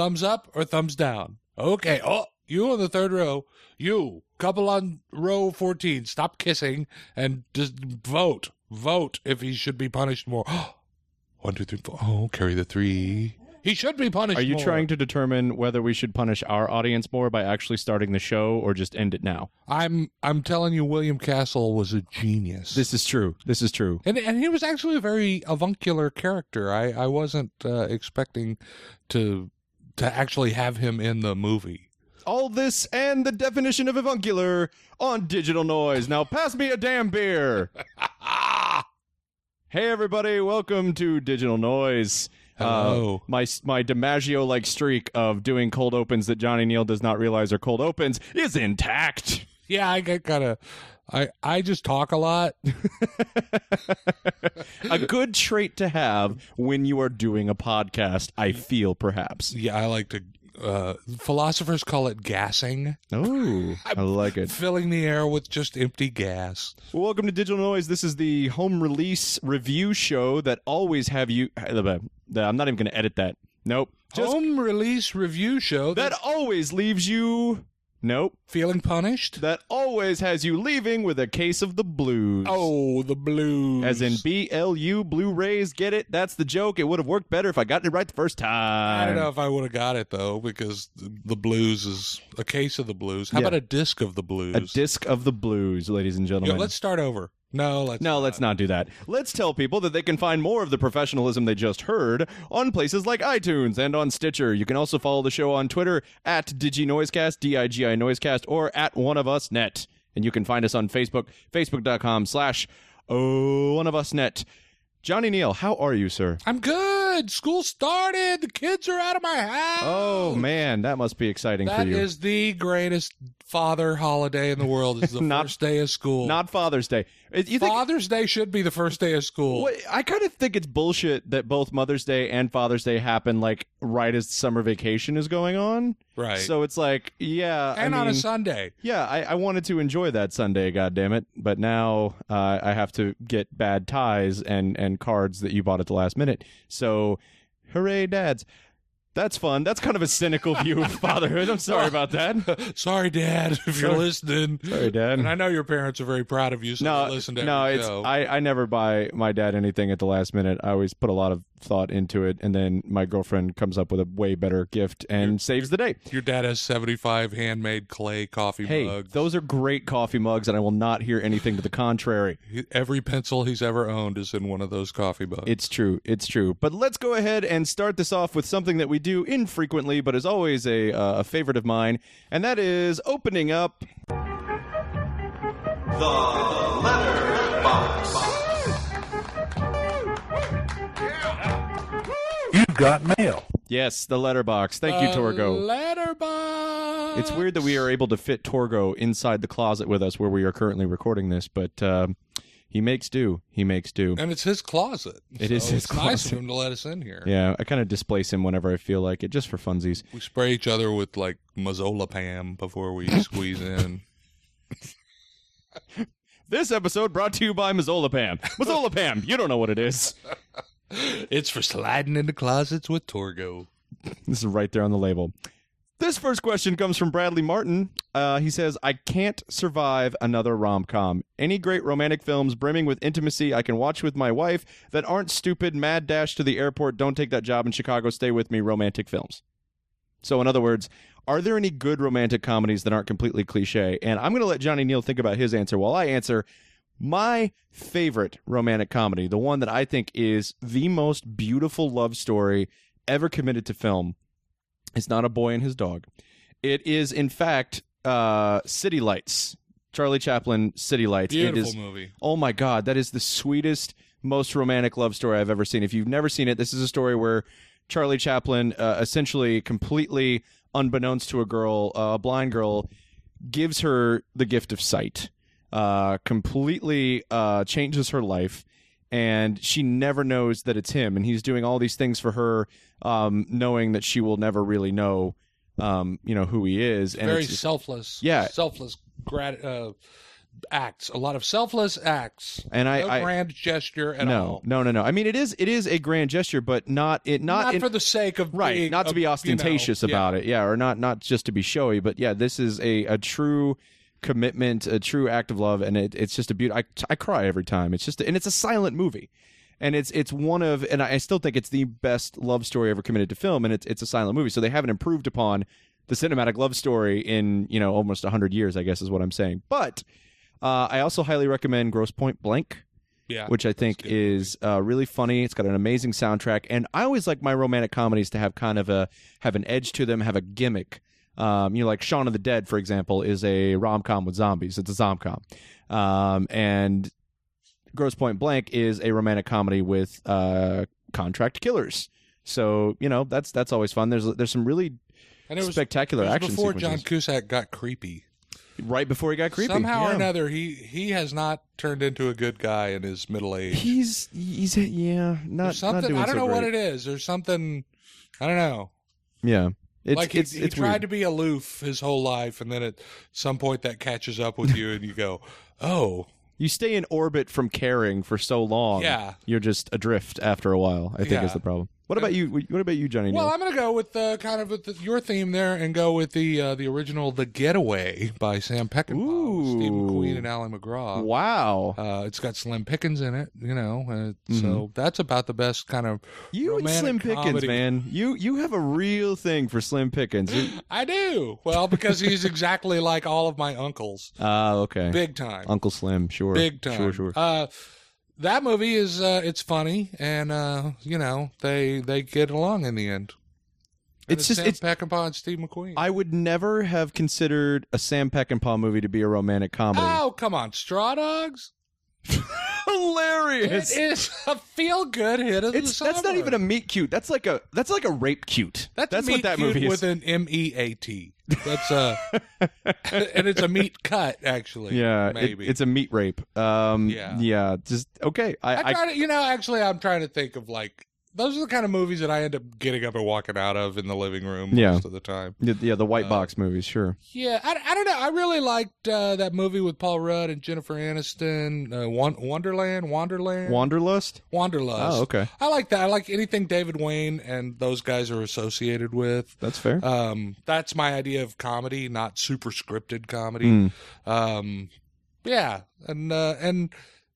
thumbs up or thumbs down? Okay. Oh, you on the third row. You couple on row 14. Stop kissing and just vote. Vote if he should be punished more. One, two, three, four. Oh, carry the three. He should be punished. Are you more. trying to determine whether we should punish our audience more by actually starting the show or just end it now? I'm I'm telling you, William Castle was a genius. This is true. This is true. and and he was actually a very avuncular character. I I wasn't uh, expecting to to actually have him in the movie. All this and the definition of avuncular on digital noise. Now pass me a damn beer. hey everybody, welcome to Digital Noise. Hello. Uh, my my DiMaggio like streak of doing cold opens that Johnny Neal does not realize are cold opens is intact. Yeah, I got kind of. I I just talk a lot. a good trait to have when you are doing a podcast, I feel perhaps. Yeah, I like to. Uh, philosophers call it gassing, Oh, I like it. filling the air with just empty gas. Well, welcome to Digital Noise. This is the home release review show that always have you. I'm not even going to edit that. Nope. Just Home release review show that always leaves you. Nope. feeling punished. That always has you leaving with a case of the blues. Oh, the blues. As in B L U Blu-rays, get it? That's the joke. It would have worked better if I got it right the first time. I don't know if I would have got it though, because the blues is a case of the blues. How Yeah. about a disc of the blues? A disc of the blues, ladies and Yeah, gentlemen. let's start over. No, let's No, let's not do that. Let's tell people that they can find more of the professionalism they just heard on places like iTunes and on Stitcher. You can also follow the show on Twitter at DigiNoisecast, D-I-G-I Noisecast, or at One of Us Net. And you can find us on Facebook, facebook.com slash oh, One of Us Net. Johnny Neal, how are you, sir? I'm good. School started. The kids are out of my house. Oh, man, that must be exciting That for you. is the greatest father holiday in the world. It's the Not- first day of school. Not Father's Day. You think Father's Day should be the first day of school. Well, I kind of think it's bullshit that both Mother's Day and Father's Day happen like right as summer vacation is going on. Right. So it's like, yeah, and I on mean, a Sunday. yeah, I, I wanted to enjoy that Sunday, God damn it, but now uh, I have to get bad ties and and cards that you bought at the last minute. So, hooray, dads! That's fun. That's kind of a cynical view of fatherhood. I'm sorry about that. Sorry, Dad, if you're listening. Sorry, Dad. And I know your parents are very proud of you, so no, listen to no, it's show. I, I never buy my dad anything at the last minute. I always put a lot of thought into it, and then my girlfriend comes up with a way better gift and saves the day. Your dad has 75 handmade clay coffee Hey, mugs. those are great coffee mugs, and I will not hear anything to the contrary. Every pencil he's ever owned is in one of those coffee mugs. It's true. It's true. But let's go ahead and start this off with something that we do infrequently, but is always a, uh, a favorite of mine, and that is opening up. The letterbox. You've got mail. Yes, the letterbox. Thank you, Torgo. Letterbox. It's weird that we are able to fit Torgo inside the closet with us where we are currently recording this, but um he makes do. He makes do. And it's his closet. It so is his it's nice closet. of him to let us in here. Yeah, I kind of displace him whenever I feel like it, just for funsies. We spray each other with like Mazzolapam before we squeeze in. This episode brought to you by Mazzolapam. Mazzolapam, you don't know what it is. It's for sliding into closets with Torgo. This is right there on the label. This first question comes from Bradley Martin. Uh, he says, I can't survive another rom com. Any great romantic films brimming with intimacy I can watch with my wife that aren't stupid, mad dash to the airport, don't take that job in Chicago, stay with me romantic films. So, in other words, are there any good romantic comedies that aren't completely cliche? And I'm going to let Johnny Neal think about his answer while I answer my favorite romantic comedy, the one that I think is the most beautiful love story ever committed to film. It's not a boy and his dog. It is, in fact, uh, City Lights. Charlie Chaplin, City Lights. Beautiful it is, movie. Oh my God, that is the sweetest, most romantic love story I've ever seen. If you've never seen it, this is a story where Charlie Chaplin, uh, essentially completely unbeknownst to a girl, uh, a blind girl, gives her the gift of sight, uh, completely uh, changes her life, and she never knows that it's him. And he's doing all these things for her, um, knowing that she will never really know, um, you know, who he is. And Very selfless. Yeah. Selfless grat- uh, acts, a lot of selfless acts. And I, no I grand gesture at no, all. no, no, no. I mean, it is it is a grand gesture, but not it not, Not, in, for the sake of right, being not to be you know, ostentatious yeah. about it, yeah, or not not just to be showy, but yeah, this is a a true commitment, a true act of love, and it, it's just a beauty. I I cry every time. It's just and it's a silent movie. And it's it's one of and I still think it's the best love story ever committed to film, and it's it's a silent movie. So they haven't improved upon the cinematic love story in you know almost hundred years, I guess is what I'm saying. But uh, I also highly recommend Grosse Pointe Blank Yeah, which I think is uh, really funny. It's got an amazing soundtrack, and I always like my romantic comedies to have kind of a have an edge to them, have a gimmick. Um, you know, like Shaun of the Dead, for example, is a rom com with zombies. It's a zomcom, um, and Grosse Pointe Blank is a romantic comedy with uh, contract killers. So you know that's that's always fun. There's there's some really and it was, spectacular it was action before sequences John Cusack got creepy. right before he got creepy. Somehow or another, he he has not turned into a good guy in his middle age. He's he's yeah not There's something not I don't so know what it is. There's something I don't know. Yeah, it's like he, it's he it's tried weird. to be aloof his whole life, and then at some point that catches up with you, and you go, "Oh, you stay in orbit from caring for so long. Yeah. you're just adrift after a while. I think Yeah. is the problem. What about you? What about you, Johnny? Well, Neal? I'm going to go with uh, kind of with the, your theme there, and go with the uh, the original "The Getaway" by Sam Peckinpah, with Steve McQueen and Alan MacGraw. wow, Uh, it's got Slim Pickens in it, you know, uh, Mm-hmm. so that's about the best kind of. you and Slim Pickens, comedy. man. You you have a real thing for Slim Pickens. You- I do well because he's exactly like all of my uncles, Ah, okay. big time. Uncle Slim, sure, big time. sure, sure. That movie is uh, it's funny, and uh, you know they they get along in the end. And It's just- Sam it's- Peckinpah and Steve McQueen. I would never have considered a Sam Peckinpah movie to be a romantic comedy. oh come on, Straw Dogs! Hilarious. It is a feel good hit of It's the that's not even a meat cute. That's like a that's like a rape cute. That's, that's meat what that cute movie is. with an M E A T. That's uh, and it's a meat cut actually. Yeah, it- maybe it's a meat rape. Um, Yeah. yeah, just okay. I, I I, to, you know, actually, I'm trying to think of like those are the kind of movies that I end up getting up and walking out of in the living room Yeah. most of the time. yeah, the Uh, white box movies, sure. Yeah, I, I don't know. I really liked uh, that movie with Paul Rudd and Jennifer Aniston, uh, Wonderland, Wonderland, Wanderlust. Wanderlust. Oh, okay, I like that. I like anything David Wain and those guys are associated with. that's fair. Um, that's my idea of comedy, not super scripted comedy. Mm. Um, yeah, and uh, and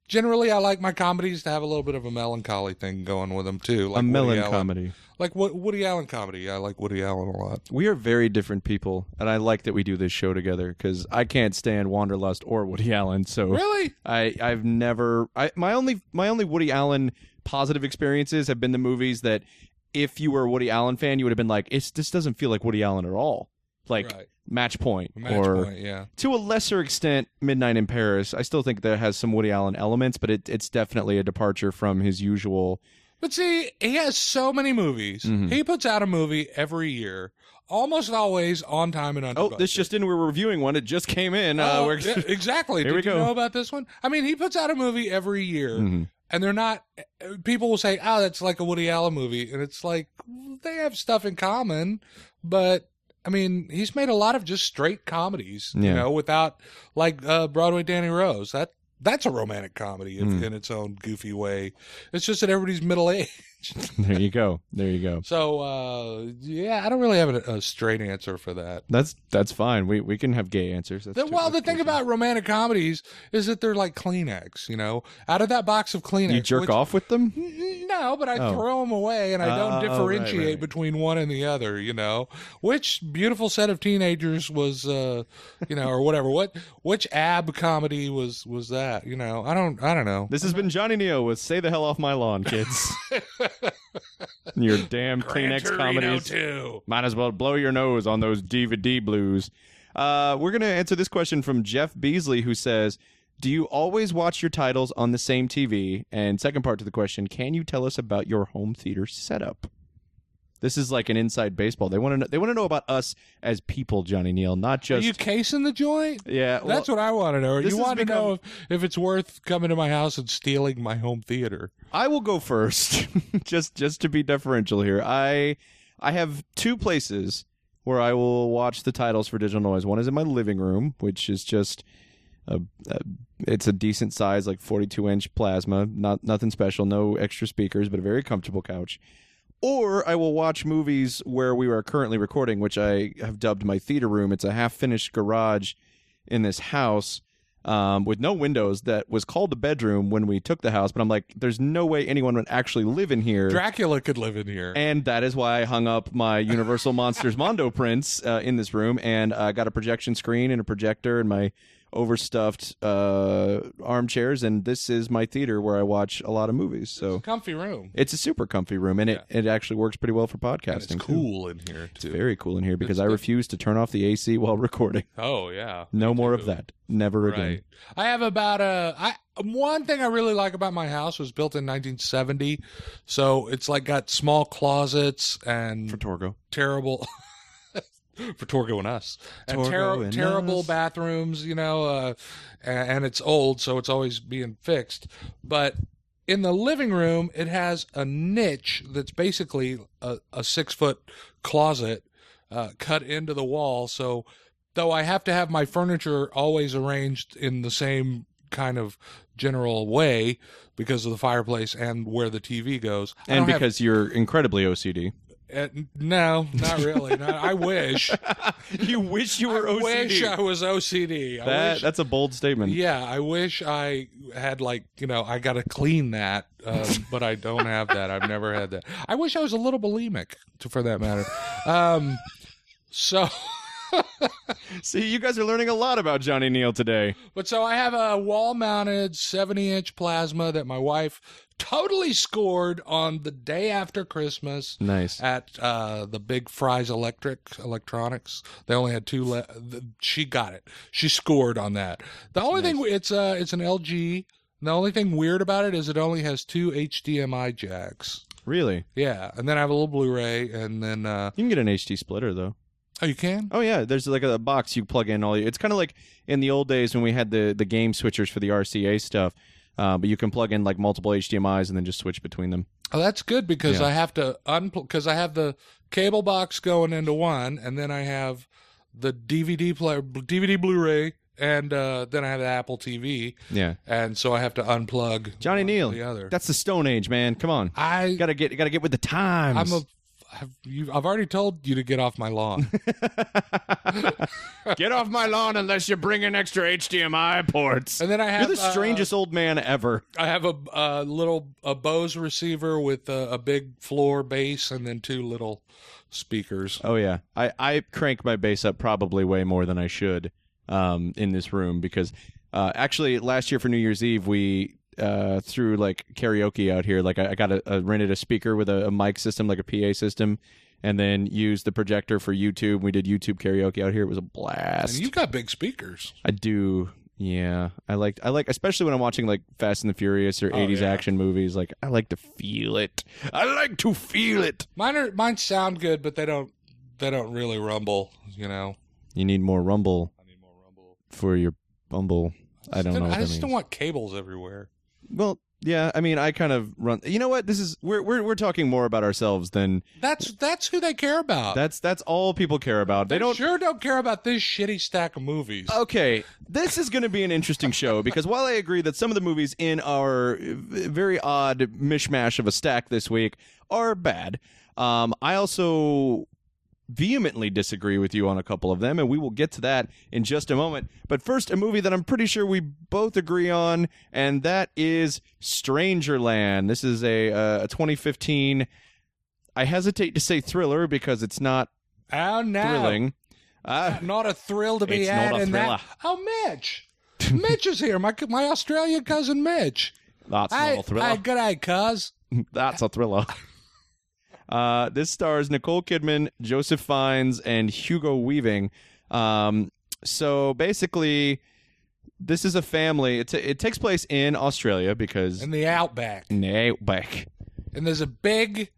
generally, I like my comedies to have a little bit of a melancholy thing going with them too. Like a Allen. comedy. like what Woody Allen comedy. I like Woody Allen a lot. We are very different people, and I like that we do this show together because I can't stand Wanderlust or Woody Allen. So Really? I I've never I my only my only Woody Allen positive experiences have been the movies that if you were a Woody Allen fan, you would have been like, it's this doesn't feel like Woody Allen at all. Like Right. Match Point Match or point, yeah. to a lesser extent, Midnight in Paris. I still think that has some Woody Allen elements, but it, it's definitely a departure from his usual. But see, he has so many movies. Mhm. He puts out a movie every year, almost always on time and under Oh, budget. this just in. We're reviewing one. It just came in. Uh, Oh, yeah, exactly. Here Did we you go. know about this one? I mean, he puts out a movie every year, Mhm. and they're not. People will say, "Oh, that's like a Woody Allen movie," and it's like they have stuff in common, but. I mean, he's made a lot of just straight comedies, you know, without like uh, Broadway Danny Rose. That that's a romantic comedy in, Mm. in its own goofy way. It's just that everybody's middle aged. there you go. There you go. So uh, yeah, I don't really have a, a straight answer for that. That's that's fine. We we can have gay answers. The- well, the thing about romantic comedies is that they're like Kleenex. You know, out of that box of Kleenex, you jerk which- off with them. No, but I Oh. throw them away and I Oh, don't right, differentiate right. between one and the other. You know, which beautiful set of teenagers was, uh, you know, or whatever. What which ab comedy was was that? You know, I don't I don't know. This has been Johnny Neal with "Say the Hell Off My Lawn, Kids." Your damn Gran Kleenex Torino comedies. too. Might as well blow your nose on those DVD blues. Uh, we're going to answer this question from Jeff Beasley, who says, Do you always watch your titles on the same TV? And second part to the question, can you tell us about your home theater setup? This is like an inside baseball. They want to know, they want to know about us as people, Johnny Neal, not just Are you casing the joint? yeah. well, That's what I want to know. You want to become- know if, if it's worth coming to my house and stealing my home theater. I will go first, just just to be deferential here. I I have two places where I will watch the titles for Digital Noise. One is in my living room, which is just a, a it's a decent size, like 42 inch plasma. Not nothing special, no extra speakers, but a very comfortable couch. Or I will watch movies where we are currently recording, which I have dubbed my theater room. It's a half finished garage in this house um, with no windows that was called a bedroom when we took the house. But I'm like, there's no way anyone would actually live in here. Dracula could live in here. and that is why I hung up my Universal Monsters Mondo prints uh, in this room, and I got a projection screen and a projector and my overstuffed uh, armchairs, and this is my theater where I watch a lot of movies. So Comfy room. it's a super comfy room, and it, it actually works pretty well for podcasting. And it's too. cool in here too. Very cool in here because It's I good. refuse to turn off the AC while recording. oh yeah. No more of that. Never again. Right. I have about a. I one thing I really like about my house was built in 1970, so it's like got small closets and For Torgo. terrible. For Torgo and us, and ter- and terrible us. bathrooms, you know, uh, and, and it's old, so it's always being fixed. But in the living room, it has a niche that's basically a, a six foot closet uh, cut into the wall. So, though I have to have my furniture always arranged in the same kind of general way because of the fireplace and where the TV goes, And don't have- because you're incredibly OCD. Uh, no, not really. Not, I wish. you wish you were I OCD. wish I was OCD. I that, wish, that's a bold statement. yeah, I wish I had like you know I got to clean that, um, but I don't have that. I've never had that. I wish I was a little bulimic, to, for that matter. Um, so, See, you guys are learning a lot about Johnny Neal today. but so I have a wall-mounted seventy-inch plasma that my wife totally scored on the day after Christmas. Nice. at uh, the big Fry's Electric Electronics. They only had two. Le- she got it. She scored on that. The only thing it's uh it's an LG. The only thing weird about it is it only has two HDMI jacks. Really? Yeah, and then I have a little Blu-ray, and then uh, You can get an HD splitter though. oh, you can. Oh yeah, there's like a box you plug in all. It's kind of like in the old days when we had the the game switchers for the RCA stuff. Uh, but you can plug in like multiple HDMI's and then just switch between them. Oh, that's good because Yeah. I have to unplug because I have the cable box going into one, and then I have the DVD player, DVD Blu-ray, and uh, then I have the Apple TV, Yeah, and so I have to unplug Johnny Neal. the other. That's the Stone Age, man. Come on, I gotta get gotta get with the times. I'm a. I've, you, I've already told you to get off my lawn. get off my lawn unless you bring in extra HDMI ports. And then I have You're the uh, strangest old man ever. I have a, a little a Bose receiver with a, a big floor bass and then two little speakers. Oh yeah, I I crank my bass up probably way more than I should um, in this room because uh, actually last year for New Year's Eve we uh, threw like karaoke out here. Like I, I got a, a rented a speaker with a, a mic system, like a PA system, and then used the projector for YouTube. We did YouTube karaoke out here. It was a blast. And you've got big speakers. I do. Yeah, I like I like especially when I'm watching like Fast and the Furious or Oh, 80s yeah. action movies. Like I like to feel it. I like to feel it. Mine are mine sound good, but they don't they don't really rumble. You know. You need more rumble I need more rumble. for your bumble. I don't know. What I just don't want cables everywhere. Well, yeah. I mean, I kind of run. You know what? This is we're we're we're talking more about ourselves than That's that's who they care about. that's that's all people care about. They don't. sure don't care about this shitty stack of movies. Okay, this is going to be an interesting show because while I agree that some of the movies in our very odd mishmash of a stack this week are bad, um, I also vehemently disagree with you on a couple of them, and we will get to that in just a moment. But first, a movie that I'm pretty sure we both agree on, and that is Strangerland. This is a, uh, a 2015. I hesitate to say thriller because it's not oh no, thrilling. Uh, not a thrill to be It's had not a in thriller. that. Oh, Mitch, Mitch is here. My my Australian cousin Mitch. that's not a thriller. hey, good day, cuz. That's a thriller. Uh, this stars Nicole Kidman, Joseph Fiennes, and Hugo Weaving. Um, so basically, this is a family. It's it takes place in Australia because In the outback, no back. and there's a big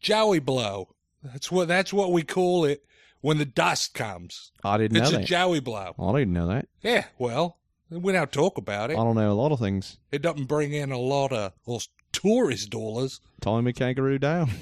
joey blow. That's what that's what we call it when the dust comes. I didn't know It's a that. joey blow. I didn't know that. Yeah, well, we don't talk about it. I don't know a lot of things. It doesn't bring in a lot of well, tourist dollars, Time me kangaroo down.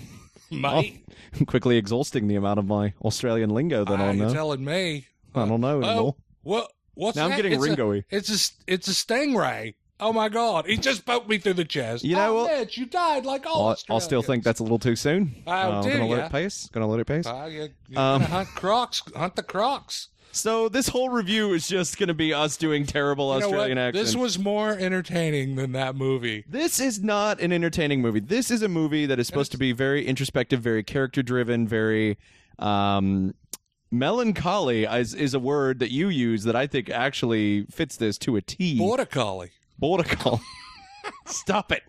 mate. Quickly exhausting the amount of my Australian lingo that Ah, I you're know. telling me. I don't know anymore. Oh, well, What's Now I'm that? getting it's Ringo-y. A, it's a it's a stingray. Oh my god! He just poked me through the chest. You know oh, what? Mitch, you died like all. I'll, I'll still think that's a little too soon. Oh, Uh, I'm gonna let it pace. Gonna let it pace. Uh, you, Um, hunt crocs. Hunt the crocs. So this whole review is just gonna be us doing terrible You know what? Australian accents. This was more entertaining than that movie. This is not an entertaining movie. This is a movie that is supposed to be very introspective, very character driven, very um, melancholy. Is, is a word that you use that I think actually fits this to a T. Border collie, Border collie. Stop it.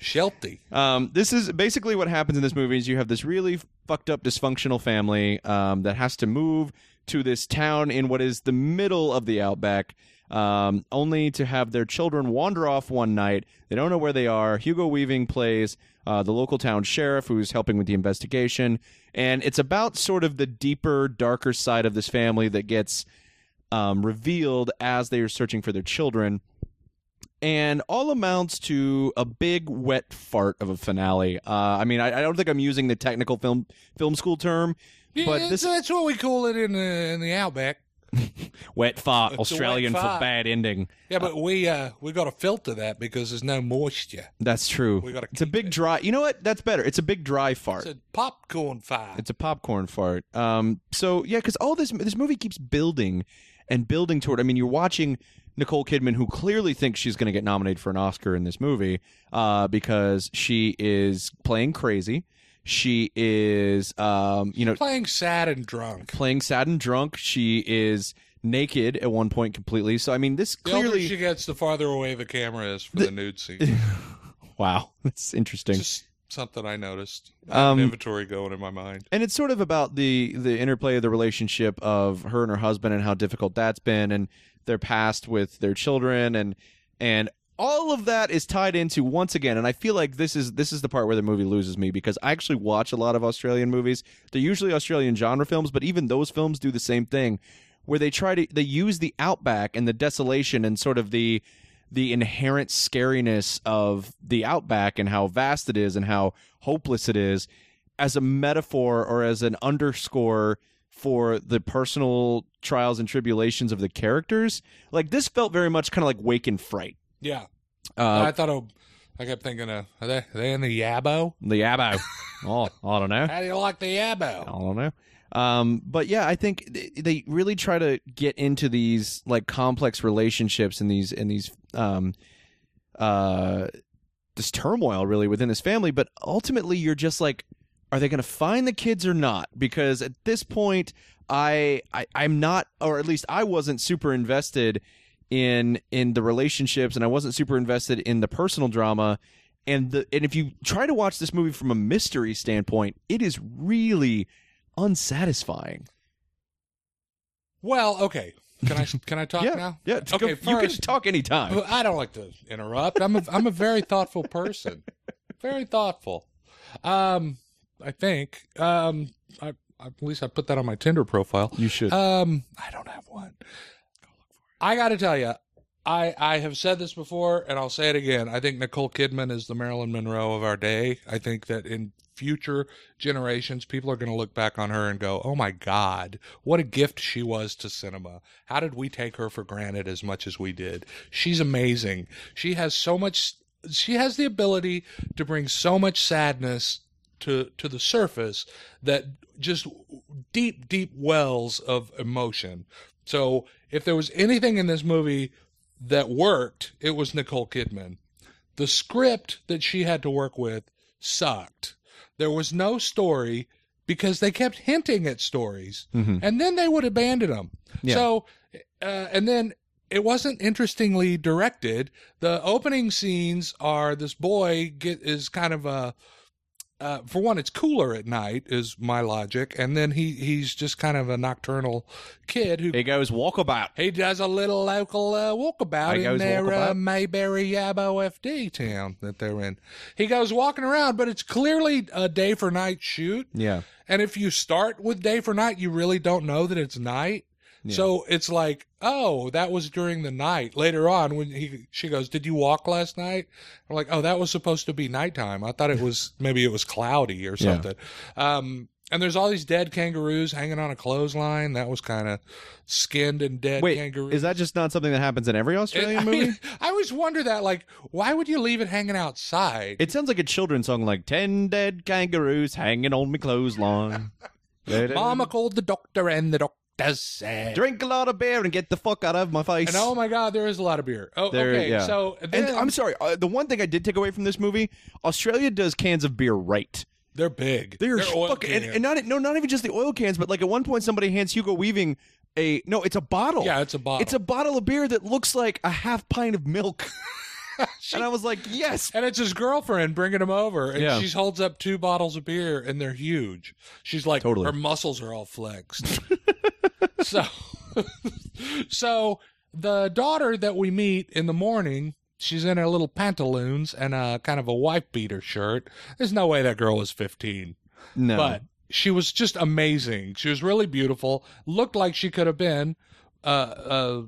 Shelty. Um, this is basically what happens in this movie is you have this really fucked up dysfunctional family um, that has to move to this town in what is the middle of the outback um, only to have their children wander off one night. They don't know where they are. Hugo weaving plays uh, the local town sheriff who's helping with the investigation. And it's about sort of the deeper darker side of this family that gets um, revealed as they are searching for their children. And all amounts to a big wet fart of a finale. Uh, I mean, I, I don't think I'm using the technical film film school term, Yeah, but this that's what we call it in the in the outback. wet fart, It's a wet Australian for bad ending. Yeah, but we uh we got to filter that because there's no moisture. That's true. We gotta it's a big it. dry. You know what? That's better. It's a big dry fart. It's a popcorn fart. It's a popcorn fart. Um. So yeah, because all this this movie keeps building and building toward. I mean, you're watching Nicole Kidman, who clearly thinks she's going to get nominated for an Oscar in this movie, uh, because she is playing crazy. She is, um, you know, playing sad and drunk. playing sad and drunk. She is naked at one point completely. So I mean, this The older clearly. she gets, the farther away the camera is for the, nude scene. wow, that's interesting. Just something I noticed. Um, inventory going in my mind. and it's sort of about the the interplay of the relationship of her and her husband and how difficult that's been and their past with their children and and all of that is tied into once again and I feel like this is this is the part where the movie loses me because I actually watch a lot of Australian movies they're usually Australian genre films but even those films do the same thing where they try to they use the outback and the desolation and sort of the the inherent scariness of the outback and how vast it is and how hopeless it is as a metaphor or as an underscore for the personal trials and tribulations of the characters. Like this felt very much kind of like Wake in Fright. Yeah. Uh, I thought, I kept thinking, of, are they, are they in the Yabo? the Yabo. oh, I don't know. How do you like the Yabo? I don't know. Um, but yeah, I think th- they really try to get into these like complex relationships and these and these um, uh, this turmoil really within this family. But ultimately, you're just like, are they going to find the kids or not? Because at this point, I, I I'm not, or at least I wasn't super invested in in the relationships, and I wasn't super invested in the personal drama. And the and if you try to watch this movie from a mystery standpoint, it is really unsatisfying. Well, okay. Can I can I talk yeah, now? yeah. Okay, you can talk anytime. I don't like to interrupt. I'm a I'm a very thoughtful person. Very thoughtful. Um, I think. Um, I, I at least I put that on my Tinder profile. You should. Um, I don't have one. I got to tell you, I I have said this before, and I'll say it again. I think Nicole Kidman is the Marilyn Monroe of our day. I think that in future generations, people are going to look back on her and go, "Oh my God, what a gift she was to cinema! How did we take her for granted as much as we did? She's amazing. She has so much. She has the ability to bring so much sadness to to the surface that just deep deep wells of emotion so if there was anything in this movie that worked it was nicole kidman the script that she had to work with sucked there was no story because they kept hinting at stories Mhm. and then they would abandon them Yeah. so uh, and then it wasn't interestingly directed the opening scenes are this boy get is kind of a uh, for one, it's cooler at night, is my logic, and then he he's just kind of a nocturnal kid who He goes walkabout. he does a little local uh, walkabout in their Uh. Mayberry Yabo FD town that they're in. He goes walking around, but it's clearly a day for night shoot. Yeah. And if you start with day for night, you really don't know that it's night. So it's like, oh, that was during the night. Later on, when he she goes, "Did you walk last night?" I'm like, "Oh, that was supposed to be nighttime. I thought it was maybe it was cloudy or Yeah. something." Um, And there's all these dead kangaroos hanging on a clothesline. That was kind of skinned and dead Wait, kangaroos. is that just not something that happens in every It- Australian I movie? mean, I always wonder that. Like, why would you leave it hanging outside? it sounds like a children's song, like ten dead kangaroos hanging on me clothesline. Mama called the doctor, and the doctor said, drink a lot of beer and get the fuck out of my face. And oh my God, there is a lot of beer. Oh, There- okay. yeah. So And I'm sorry, uh, the one thing I did take away from this movie, Australia does cans of beer right. they're big. They're, oil fucking, and, cans. and not no, not even just the oil cans, but like at one point somebody hands Hugo Weaving a no, it's a bottle. yeah, it's a bottle. It's a bottle of beer that looks like a half pint of milk. and I was like, yes. and it's his girlfriend bringing him over, and Yeah. she holds up two bottles of beer, and they're huge. She's like, Totally. her muscles are all flexed. so, so the daughter that we meet in the morning, she's in her little pantaloons and a kind of a wife beater shirt. There's no way that girl was 15, No. but she was just amazing. She was really beautiful. Looked like she could have been. Uh,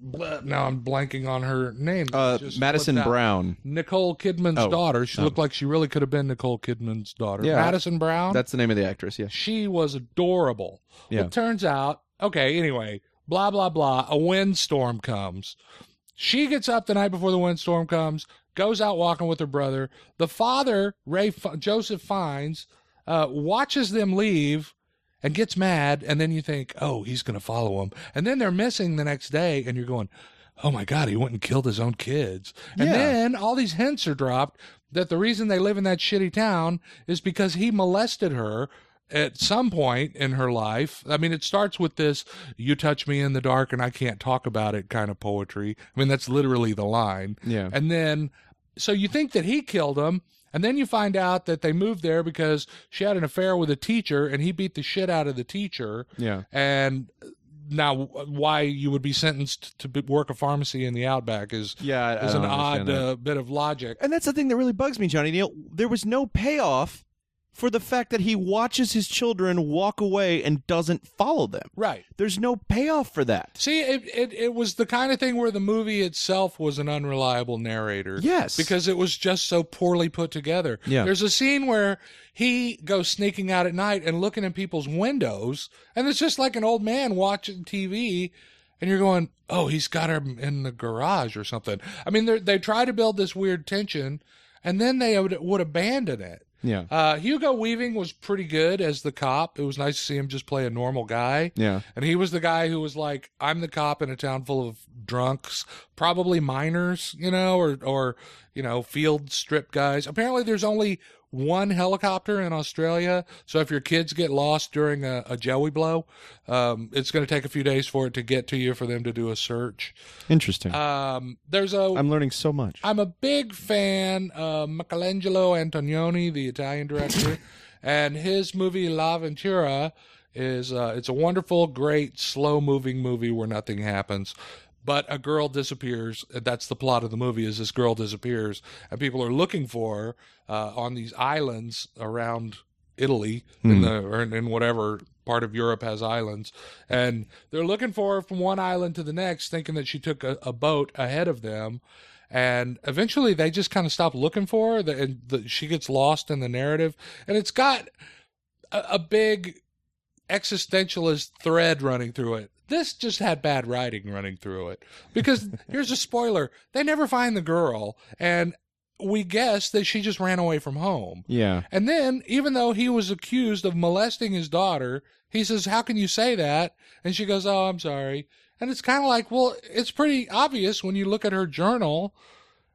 now I'm blanking on her name. uh, Madison. Brown. Nicole Kidman's Oh. daughter. She Oh. looked like she really could have been Nicole Kidman's daughter. Yeah. Madison Brown. That's the name of the actress, yeah. she was adorable. Yeah. It turns out, okay, anyway, blah, blah, blah. A windstorm comes. She gets up the night before the windstorm comes, goes out walking with her brother. The father, Ray F- Joseph Fiennes, uh, watches them leave and gets mad. And then you think, oh, he's going to follow him. And then they're missing the next day. And you're going, oh my God, he went and killed his own kids. And Yeah. then all these hints are dropped that the reason they live in that shitty town is because he molested her at some point in her life. I mean, it starts with this you touch me in the dark and I can't talk about it kind of poetry. I mean, that's literally the line. Yeah. And then, so you think that he killed him. And then you find out that they moved there because she had an affair with a teacher and he beat the shit out of the teacher. Yeah. And now, why you would be sentenced to work a pharmacy in the outback is, Yeah, I, I is an odd uh, bit of logic. And that's the thing that really bugs me, Johnny Neal. There was no payoff for the fact that he watches his children walk away and doesn't follow them. Right. There's no payoff for that. See, it, it, it was the kind of thing where the movie itself was an unreliable narrator. Yes. Because it was just so poorly put together. Yeah. There's a scene where he goes sneaking out at night and looking in people's windows, and it's just like an old man watching TV, and you're going, oh, he's got her in the garage or something. I mean, they they try to build this weird tension, and then they would, would abandon it. Yeah. Uh, Hugo Weaving was pretty good as the cop. It was nice to see him just play a normal guy. Yeah. And he was the guy who was like, I'm the cop in a town full of drunks, probably minors, you know, or, or, you know, field strip guys. Apparently there's only one helicopter in Australia. So if your kids get lost during a, a joey blow, um, it's going to take a few days for it to get to you for them to do a search. Interesting. Um, there's a, I'm learning so much. I'm a big fan of Michelangelo Antonioni, the Italian director, and his movie L'Avventura is uh, it's a wonderful, great, slow-moving movie where nothing happens. But a girl disappears. That's the plot of the movie. Is this girl disappears, and people are looking for her uh, on these islands around Italy in the or in whatever part of Europe has islands, and they're looking for her from one island to the next, thinking that she took a, a boat ahead of them, and eventually they just kind of stop looking for her, and the, she gets lost in the narrative, and it's got a, a big existentialist thread running through it. This just had bad writing running through it because here's a spoiler: they never find the girl, and we guess that she just ran away from home. Yeah. And then, even though he was accused of molesting his daughter, he says, How can you say that? And she goes, Oh, I'm sorry. And it's kind of like, Well, it's pretty obvious when you look at her journal.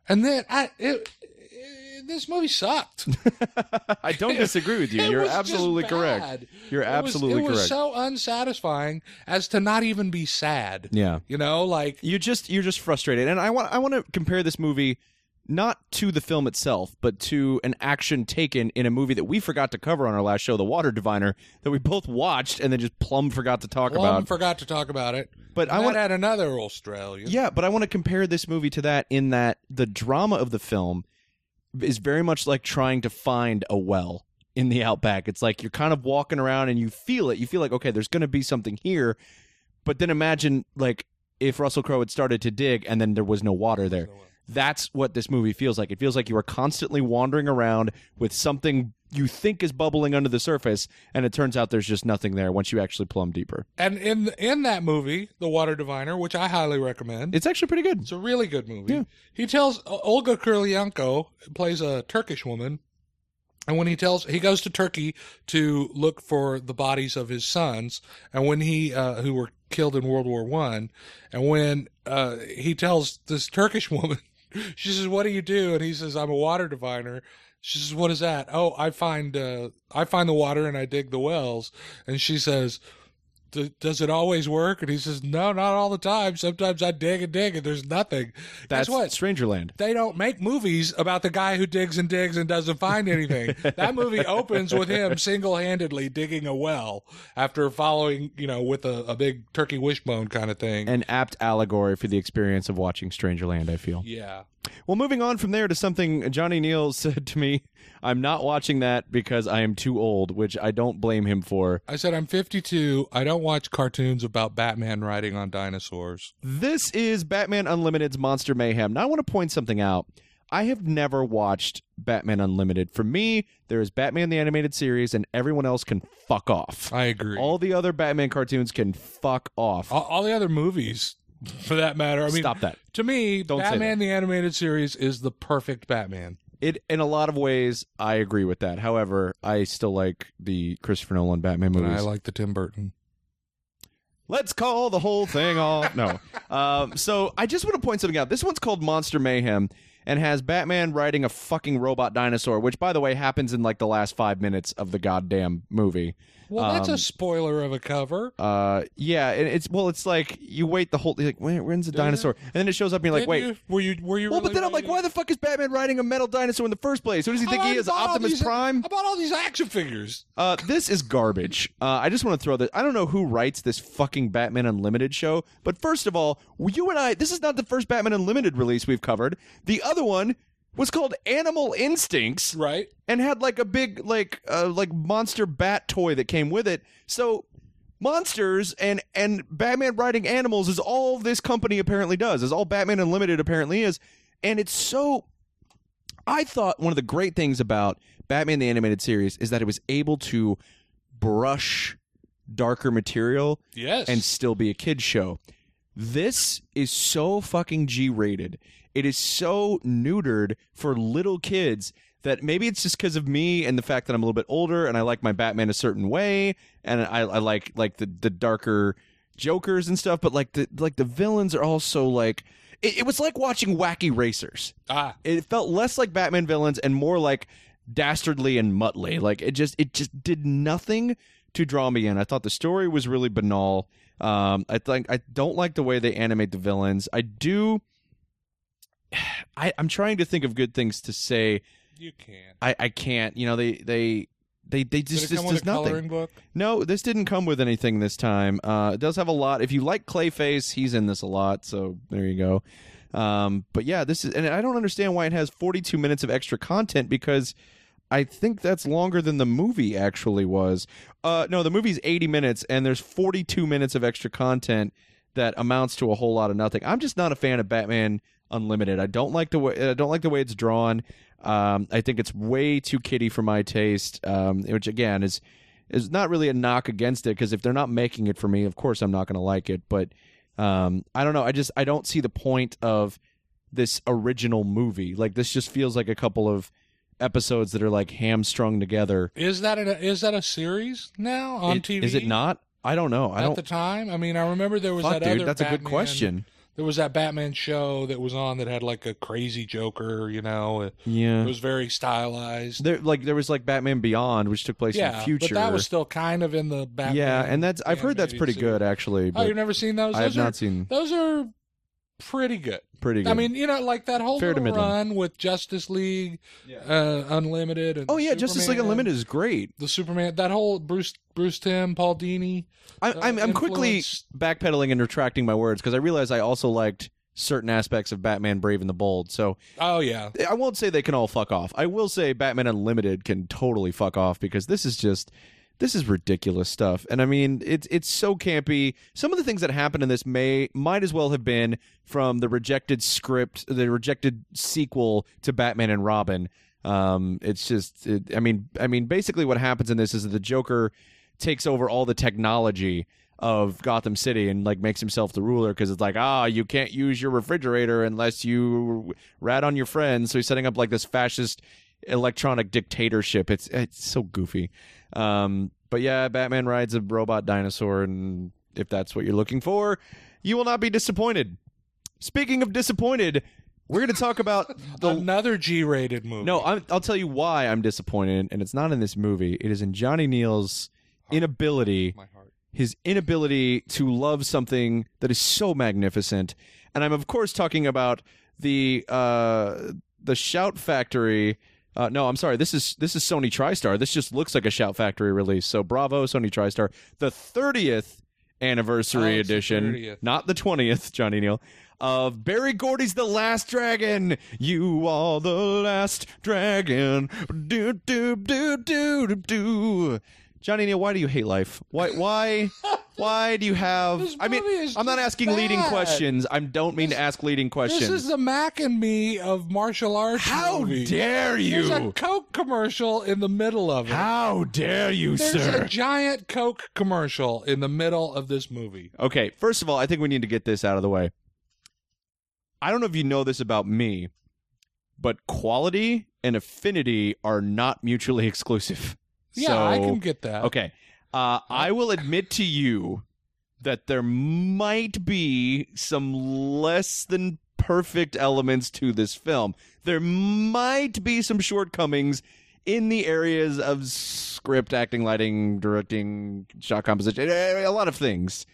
And then, I, it, it, this movie sucked. I don't disagree with you. You're absolutely correct. You're It was- absolutely it was so unsatisfying as to not even be sad. Yeah. You know, like, You just you're just frustrated. And I want I want to compare this movie not to the film itself, but to an action taken in a movie that we forgot to cover on our last show, The Water Diviner, that we both watched and then just plumb forgot to talk Plum about. forgot to talk about it. But I want to add another Australian. Yeah, but I want to compare this movie to that in that the drama of the film is very much like trying to find a well in the outback. It's like you're kind of walking around and you feel it. You feel like, okay, there's going to be something here. But then imagine like if Russell Crowe had started to dig and then there was no water there. That's what this movie feels like. It feels like you are constantly wandering around with something you think is bubbling under the surface, and it turns out there's just nothing there once you actually plumb deeper. And in in that movie, The Water Diviner, which I highly recommend, It's actually pretty good. it's a really good movie. Yeah. He tells Olga Kurylenko plays a Turkish woman, and when he tells he goes to Turkey to look for the bodies of his sons, and when he uh, who were killed in World War One, and when uh, he tells this Turkish woman, she says, "What do you do?" And he says, "I'm a water diviner." She says, "What is that?" Oh, I find uh, I find the water and I dig the wells. And she says, "D- "Does it always work?" And he says, "No, not all the time. Sometimes I dig and dig and there's nothing." That's Guess what? Strangerland. They don't make movies about the guy who digs and digs and doesn't find anything. that movie opens with him single-handedly digging a well after following, you know, with a, a big turkey wishbone kind of thing. An apt allegory for the experience of watching Strangerland, I feel. yeah. Well, moving on from there to something Johnny Neal said to me, I'm not watching that because I am too old, which I don't blame him for. I said I'm 52. I don't watch cartoons about Batman riding on dinosaurs. This is Batman Unlimited's Monster Mayhem. Now, I want to point something out. I have never watched Batman Unlimited. For me, there is Batman the Animated Series, and everyone else can fuck off. I agree. All the other Batman cartoons can fuck off. all, all the other movies, for that matter. I mean, Stop that. To me, Don't Batman the animated series is the perfect Batman. It in a lot of ways, I agree with that. However, I still like the Christopher Nolan Batman And movies. I like the Tim Burton. Let's call the whole thing off. No. Um, so I just want to point something out. This one's called Monster Mayhem and has Batman riding a fucking robot dinosaur, which, by the way, happens in like the last five minutes of the goddamn movie. Well, that's Um, a spoiler of a cover. Uh, yeah, and it's well, it's like you wait the whole like where, when's the dinosaur, and then it shows up, and you're like, wait. you? were you were you? Well, but then I'm like, why the fuck is Batman riding a metal dinosaur in the first place? Who does he think he is? Optimus these- Prime? I bought all these action figures. Uh, this is garbage. Uh, I just want to throw this. I don't know who writes this fucking Batman Unlimited show, but first of all, you and I, this is not the first Batman Unlimited release we've covered. The other one was called Animal Instincts Right. and had like a big like uh, like monster bat toy that came with it. So monsters and and Batman riding animals is all this company apparently does. Is all Batman Unlimited apparently is, and it's so. I thought one of the great things about Batman the animated series is that it was able to brush darker material Yes. and still be a kid's show. This is so fucking G rated. It is so neutered for little kids that maybe it's just because of me and the fact that I'm a little bit older and I like my Batman a certain way and I, I like like the the darker Jokers and stuff. But like the like the villains are also like it, it was like watching Wacky Racers ah, it felt less like Batman villains and more like dastardly and Muttley. Like it just it just did nothing to draw me in. I thought the story was really banal. Um, I think I don't like the way they animate the villains. I do. I, I'm trying to think of good things to say. you can. I, I can't. You know they they they they Did just it this come with does a nothing. coloring book? No, this didn't come with anything this time. Uh, it does have a lot. If you like Clayface, he's in this a lot. So there you go. Um, but yeah, this is, and I don't understand why it has 42 minutes of extra content because I think that's longer than the movie actually was. Uh, no, the movie's 80 minutes, and there's 42 minutes of extra content that amounts to a whole lot of nothing. I'm just not a fan of Batman Unlimited. I don't like the way I don't like the way it's drawn. Um, I think it's way too kiddie for my taste. Um, which again is is not really a knock against it because if they're not making it for me, of course I'm not going to like it. But um, I don't know. I just I don't see the point of this original movie. Like this just feels like a couple of episodes that are like hamstrung together. Is that a, is that a series now on It- TV? Is it not? I don't know. I at don't. At the time? I mean, I remember there was fuck, that dude. other. That's a good question. There was that Batman show that was on that had like a crazy Joker. You know, Yeah. it was very stylized. There, like there was like Batman Beyond, which took place in yeah, the future. but that was still kind of in the Batman. yeah, and that's I've heard that's pretty series. good actually. Oh, you've never seen those? I have are- not seen Those are pretty good. pretty good. I mean, you know, like that whole Fair to little middling. run with Justice League uh, Unlimited. And oh yeah, Justice League Superman, Unlimited is great. The Superman, that whole Bruce Bruce Timm, Paul Dini. I, uh, I'm I'm quickly influence. backpedaling and retracting my words because I realize I also liked certain aspects of Batman Brave and the Bold. So Oh yeah, I won't say they can all fuck off. I will say Batman Unlimited can totally fuck off because this is just this is ridiculous stuff. And I mean, it's it's so campy. Some of the things that happen in this may might as well have been from the rejected script, the rejected sequel to Batman and Robin. Um, it's just, it, I mean, I mean, basically, what happens in this is that the Joker takes over all the technology of Gotham City and like makes himself the ruler because it's like ah you can't use your refrigerator unless you rat on your friends so he's setting up like this fascist electronic dictatorship it's it's so goofy um but yeah Batman rides a robot dinosaur and if that's what you're looking for you will not be disappointed speaking of disappointed we're going to talk about the Another G-rated movie. no, I'm, I'll tell you why I'm disappointed, and it's not in this movie. It is in Johnny Neal's inability, my heart. his inability to love something that is so magnificent. And I'm of course talking about the uh, the Shout Factory. Uh, no, I'm sorry. This is this is Sony TriStar. This just looks like a Shout Factory release. So bravo, Sony TriStar. The 30th anniversary Oh, it's the edition, 30th. not the 20th, Johnny Neal, of Berry Gordy's The Last Dragon. You are the last dragon. Do do do do do do. Johnny Neal, why do you hate life? Why why why do you have This I mean movie is I'm not just asking leading bad. questions. I don't mean to ask leading questions. This is the Mac and Me of martial arts. How movies. dare There's a you? Coke commercial in the middle of it. How dare you, There's sir? a giant Coke commercial in the middle of this movie. Okay, first of all, I think we need to get this out of the way. I don't know if you know this about me, but quality and affinity are not mutually exclusive. Yeah, So- I can get that. Okay. Uh, I will admit to you that there might be some less than perfect elements to this film. There might be some shortcomings in the areas of script, acting, lighting, directing, shot composition, a lot of things.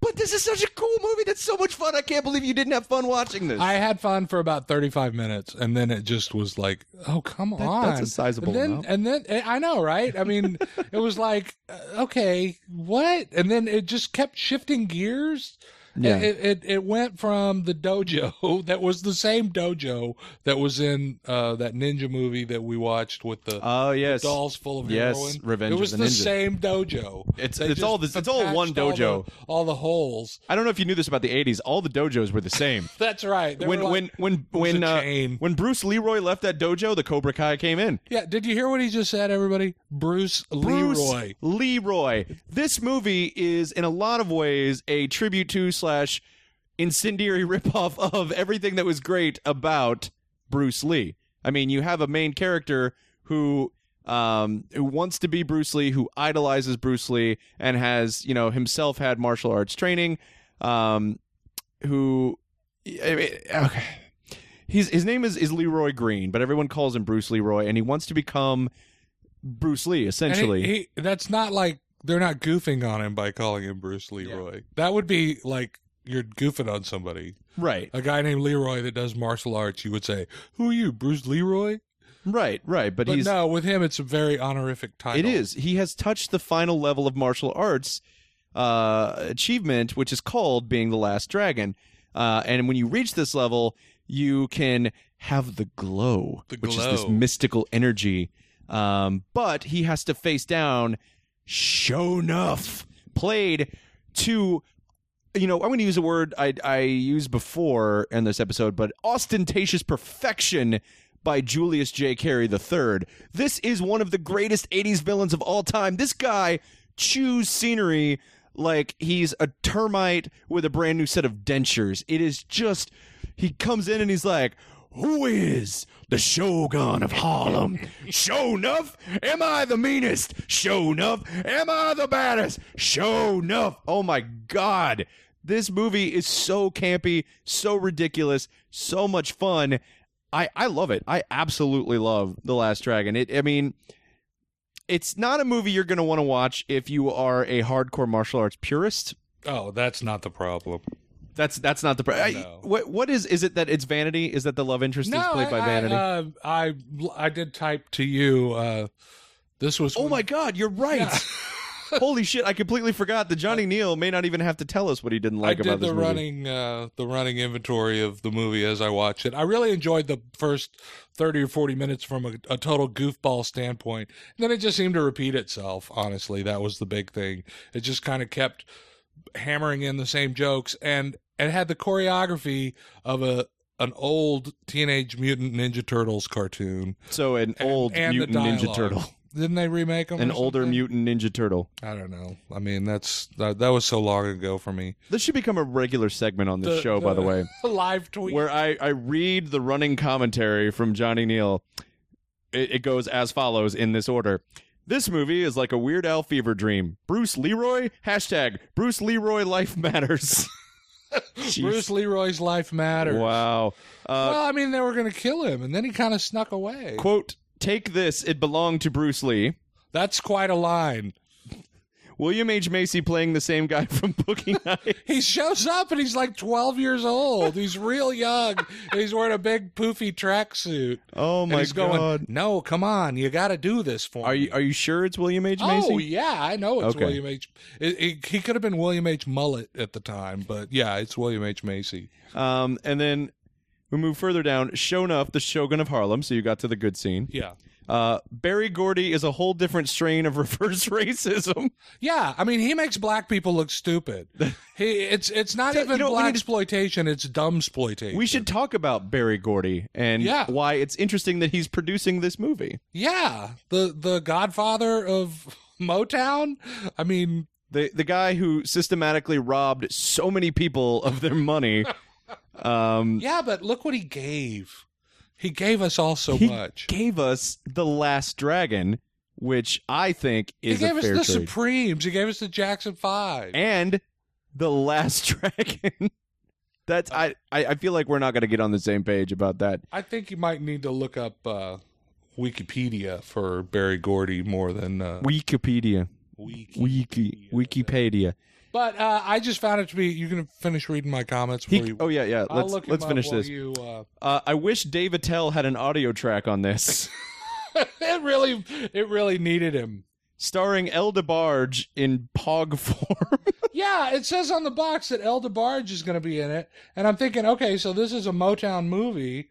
But this is such a cool movie that's so much fun. I can't believe you didn't have fun watching this. I had fun for about 35 minutes, and then it just was like, oh, come That- on. that's a sizable and then, amount. And then, eh, I know, right? I mean, it was like, uh, okay, what? And then it just kept shifting gears. Yeah. It, it, it went from the dojo that was the same dojo that was in uh, that ninja movie that we watched with the Oh yes, dolls full of Yes, heroin. Revenge it was the the, same dojo. It's- They it's all this- it's all one patched all dojo. the- all the holes. I don't know if you knew this about the '80s. All the dojos were the same. That's right. They when like- when when when uh, when Bruce Leroy left that dojo, the Cobra Kai came in. Yeah, did you hear what he just said, everybody? Bruce, Bruce Leroy. Leroy. This movie is in a lot of ways a tribute to slash incendiary ripoff of everything that was great about Bruce Lee. I mean, you have a main character who um who wants to be Bruce Lee, who idolizes Bruce Lee and has, you know, himself had martial arts training, um who I mean, okay. He's, his name is, is Leroy Green, but everyone calls him Bruce Leroy, and he wants to become Bruce Lee, And he- essentially. he, that's not like they're not goofing on him by calling him Bruce Leroy. That would be like you're goofing on somebody. right, A guy named Leroy that does martial arts, you would say, "Who are you, Bruce Leroy?" right, right. But, But he's no, with him, it's a very honorific title. it is. He has touched the final level of martial arts uh, achievement, which is called being the last dragon. Uh, and when you reach this level, you can have the glow, The which is this mystical energy. Um, but he has to face down Shonuff, played to you know, I'm going to use a word I, I used before in this episode, but ostentatious perfection by Julius J. Carry III. This is one of the greatest 80s villains of all time. This guy chews scenery like he's a termite with a brand new set of dentures. It is just, he comes in and he's like, who is the Shogun of Harlem? Show enough, Am I the meanest? Show enough, Am I the baddest? Show enough. Oh my god. This movie is so campy, so ridiculous, so much fun. I, I love it. I absolutely love The Last Dragon. It I mean it's not a movie you're going to want to watch if you are a hardcore martial arts purist. Oh, that's not the problem. That's that's not the pro- I- No. what what is is it that it's Vanity? Is that the love interest is played I, by Vanity? I, uh, I I did type to you. Uh, this was Oh my God, you're right. Holy shit, I completely forgot that Johnny Neal may not even have to tell us what he didn't like I about did this the movie. running uh, the running inventory of the movie as I watched it. I really enjoyed the first thirty or forty minutes from a, a total goofball standpoint. And then it just seemed to repeat itself. Honestly, that was the big thing. It just kind of kept hammering in the same jokes, and it had the choreography of a an old Teenage Mutant Ninja Turtles cartoon. So an And- old and the mutant ninja turtle, Didn't they remake them? an older something? mutant ninja turtle. I don't know. I mean, that's that, that was so long ago for me. This should become a regular segment on this The- show, by the way. live tweet. where I, I read the running commentary from Johnny Neal. It, it goes as follows in this order. This movie is like a Weird Al fever dream. Bruce Leroy, hashtag Bruce Leroy life matters. Bruce Leroy's life matters. Wow. Uh, well, I mean, they were going to kill him, and then he kind of snuck away. quote, take this, it belonged to Bruce Lee. That's quite a line. William H. Macy playing the same guy from Boogie Nights. He shows up and he's like 12 years old. He's real young. he's wearing a big poofy tracksuit. Oh my he's going, god. No, come on. You got to do this for Are me. you are you sure it's William H. Macy? Oh yeah, I know it's Okay. William H. It, it, he could have been William H. Mullet at the time, but yeah, it's William H. Macy. Um, and then we move further down. Shonuff, the Shogun of Harlem. So you got to the good scene. Yeah, Uh, Berry Gordy is a whole different strain of reverse racism. yeah. I mean, he makes black people look stupid. he, it's it's not So, even you know, black exploitation; it's dumb exploitation. We should talk about Berry Gordy and Yeah. why it's interesting that he's producing this movie. yeah, the the Godfather of Motown. I mean, The the guy who systematically robbed so many people of their money. um, yeah, but look what he gave. He gave us all so much. he much. gave us the Last Dragon, which I think is He gave us the trade, Supremes. He gave us the Jackson Five. and the Last Dragon. That's I, I feel like we're not going to get on the same page about that. I think you might need to look up uh, Wikipedia for Berry Gordy more than uh, Wikipedia, Wiki. Wiki, Wikipedia. But uh, I just found it to be. You can finish reading my comments He, you. oh yeah, yeah. I'll Let's let's finish this. You, uh, Uh, I wish Dave Attell had an audio track on this, it really, it really needed him. starring El DeBarge in Pog form. Yeah, it says on the box that El DeBarge is going to be in it, and I'm thinking, okay, so this is a Motown movie.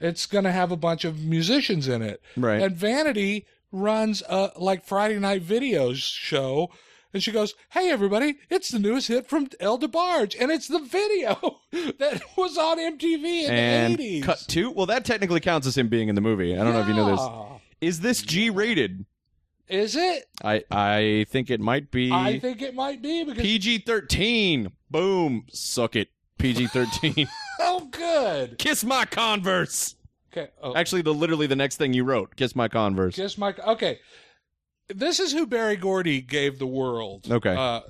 It's going to have a bunch of musicians in it, right. and Vanity runs a like Friday night videos show. And she goes, "Hey everybody, it's the newest hit from El DeBarge, and it's the video that was on MTV in And the '80s." cut two. Well, that technically counts as him being in the movie. I don't know if you know this. Is this G rated? Is it? I I think it might be I think it might be because PG thirteen. Boom, suck it. PG thirteen. oh, good. Kiss my Converse. Okay, oh, Actually, the literally the next thing you wrote. Kiss my Converse. Kiss my okay. This is who Berry Gordy gave the world. Okay. Uh,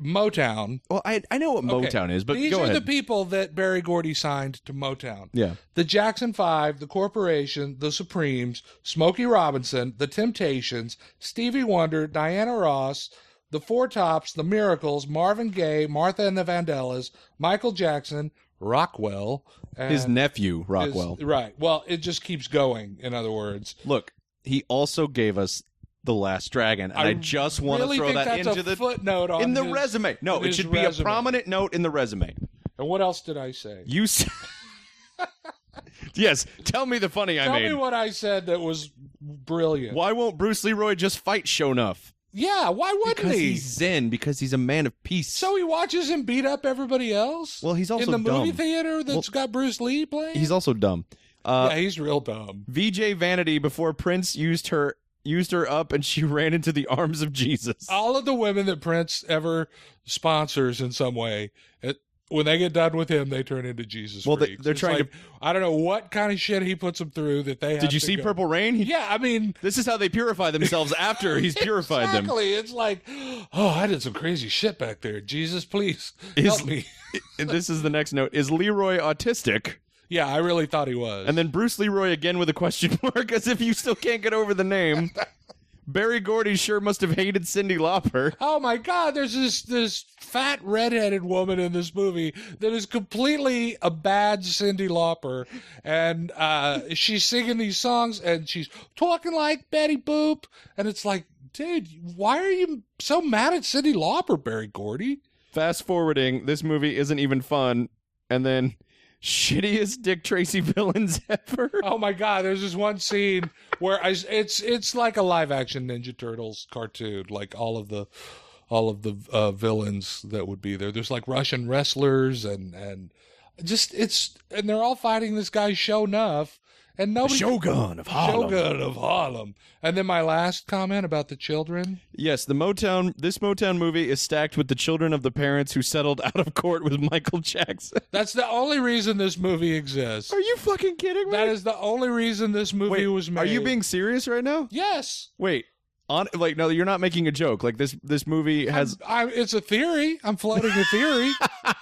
Motown. Well, I I know what Okay. Motown is, but These are ahead. the people that Berry Gordy signed to Motown. yeah. The Jackson Five, the Corporation, the Supremes, Smokey Robinson, the Temptations, Stevie Wonder, Diana Ross, the Four Tops, the Miracles, Marvin Gaye, Martha and the Vandellas, Michael Jackson, Rockwell, His nephew his- Rockwell. right. Well, it just keeps going. In other words, Look, he also gave us the Last Dragon, and I, just want really to throw that into a the footnote on in the his- resume. No, it should be a prominent note in the resume. And what else did I say? You. s- yes, tell me the funny I Tell made. me what I said that was brilliant. Why won't Bruce Leroy just fight Shonuff? Yeah, why wouldn't Because he? he's Zen. Because he's a man of peace. So he watches him beat up everybody else. well, he's also dumb in the movie theater that's got Bruce Lee playing. He's also dumb. Uh, yeah, he's real dumb. VJ Vanity before Prince used her used her up and she ran into the arms of Jesus. All of the women that Prince ever sponsors in some way, it, when they get done with him, they turn into Jesus. Well, they- freaks. they're It's trying like, I don't know what kind of shit he puts them through that they. have Did you to see go- Purple Rain? He- Yeah, I mean, This is how they purify themselves after he's purified them. exactly. It's like, oh, I did some crazy shit back there. Jesus, please Is- help me. This is the next note. Is Leroy autistic? Yeah, I really thought he was. And then Bruce Leroy again with a question mark, as if you still can't get over the name. Berry Gordy sure must have hated Cyndi Lauper. Oh my God! There's this this fat redheaded woman in this movie that is completely a bad Cyndi Lauper, and uh, she's singing these songs and she's talking like Betty Boop, and it's like, dude, why are you so mad at Cyndi Lauper, Berry Gordy? Fast forwarding, this movie isn't even fun. And then, shittiest Dick Tracy villains ever. Oh my God! There's this one scene where I, it's it's like a live action Ninja Turtles cartoon, like all of the all of the uh, villains that would be there. There's like Russian wrestlers and and just it's and they're all fighting this guy Shonuff, and nobody Shogun of Harlem. Shogun of Harlem. And then my last comment about the children. Yes, the Motown. This Motown movie is stacked with the children of the parents who settled out of court with Michael Jackson. That's the only reason this movie exists. Are you fucking kidding me? That is the only reason this movie Wait, was made. are you being serious right now? Yes. Wait, on like no, you're not making a joke. Like this, this movie has. I, it's a theory. I'm floating a theory.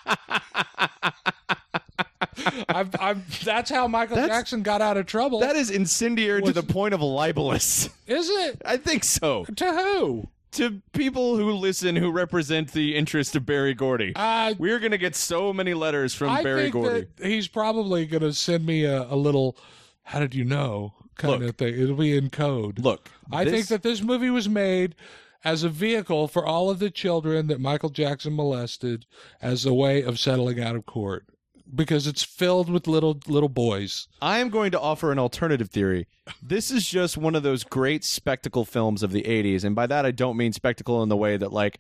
I'm, I'm, that's how Michael That's- Jackson got out of trouble. That is incendiary to the point of libelous. is it? I think so. To who? To people who listen who represent the interest of Berry Gordy. Uh, We're gonna get so many letters from I Berry Gordy. he's probably going to send me a, a little. How did you know? Kind Look. of thing. It'll be in code. Look, I this- think that this movie was made as a vehicle for all of the children that Michael Jackson molested as a way of settling out of court because it's filled with little little boys. I am going to offer an alternative theory. This is just one of those great spectacle films of the 80s. And by that, I don't mean spectacle in the way that, like,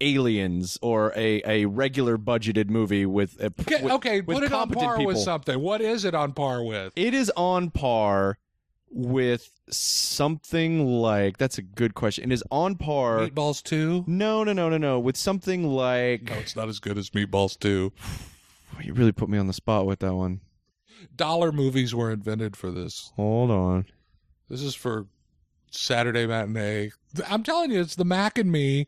Aliens or a, a regular budgeted movie with. A, Okay, with, okay with put it on par people. with something. What is it on par with? It is on par with something like. That's a good question. It is on par. Meatballs 2? No, no, no, no, no. With something like. No, it's not as good as Meatballs 2. You really put me on the spot with that one. Dollar movies were invented for this. Hold on. This is for Saturday matinee. I'm telling you, it's the Mac and me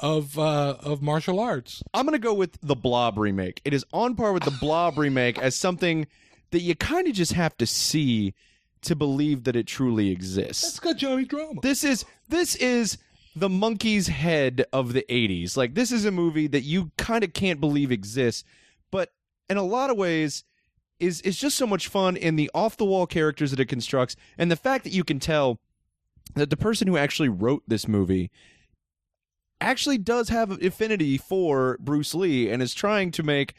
of uh, of martial arts. I'm gonna go with the Blob remake. It is on par with the Blob remake as something that you kind of just have to see to believe that it truly exists. That's got Joey Drama. This is this is the monkey's head of the 80s. Like this is a movie that you kind of can't believe exists, but in a lot of ways is is just so much fun in the off the wall characters that it constructs and the fact that you can tell that the person who actually wrote this movie actually does have affinity for Bruce Lee and is trying to make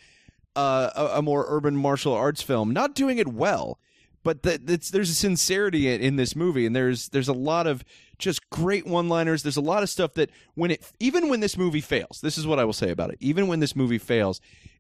uh, a, a more urban martial arts film. Not doing it well, but there's a sincerity in, in this movie, and there's there's a lot of just great one-liners. There's a lot of stuff that when it even when this movie fails, this is what I will say about it. Even when this movie fails,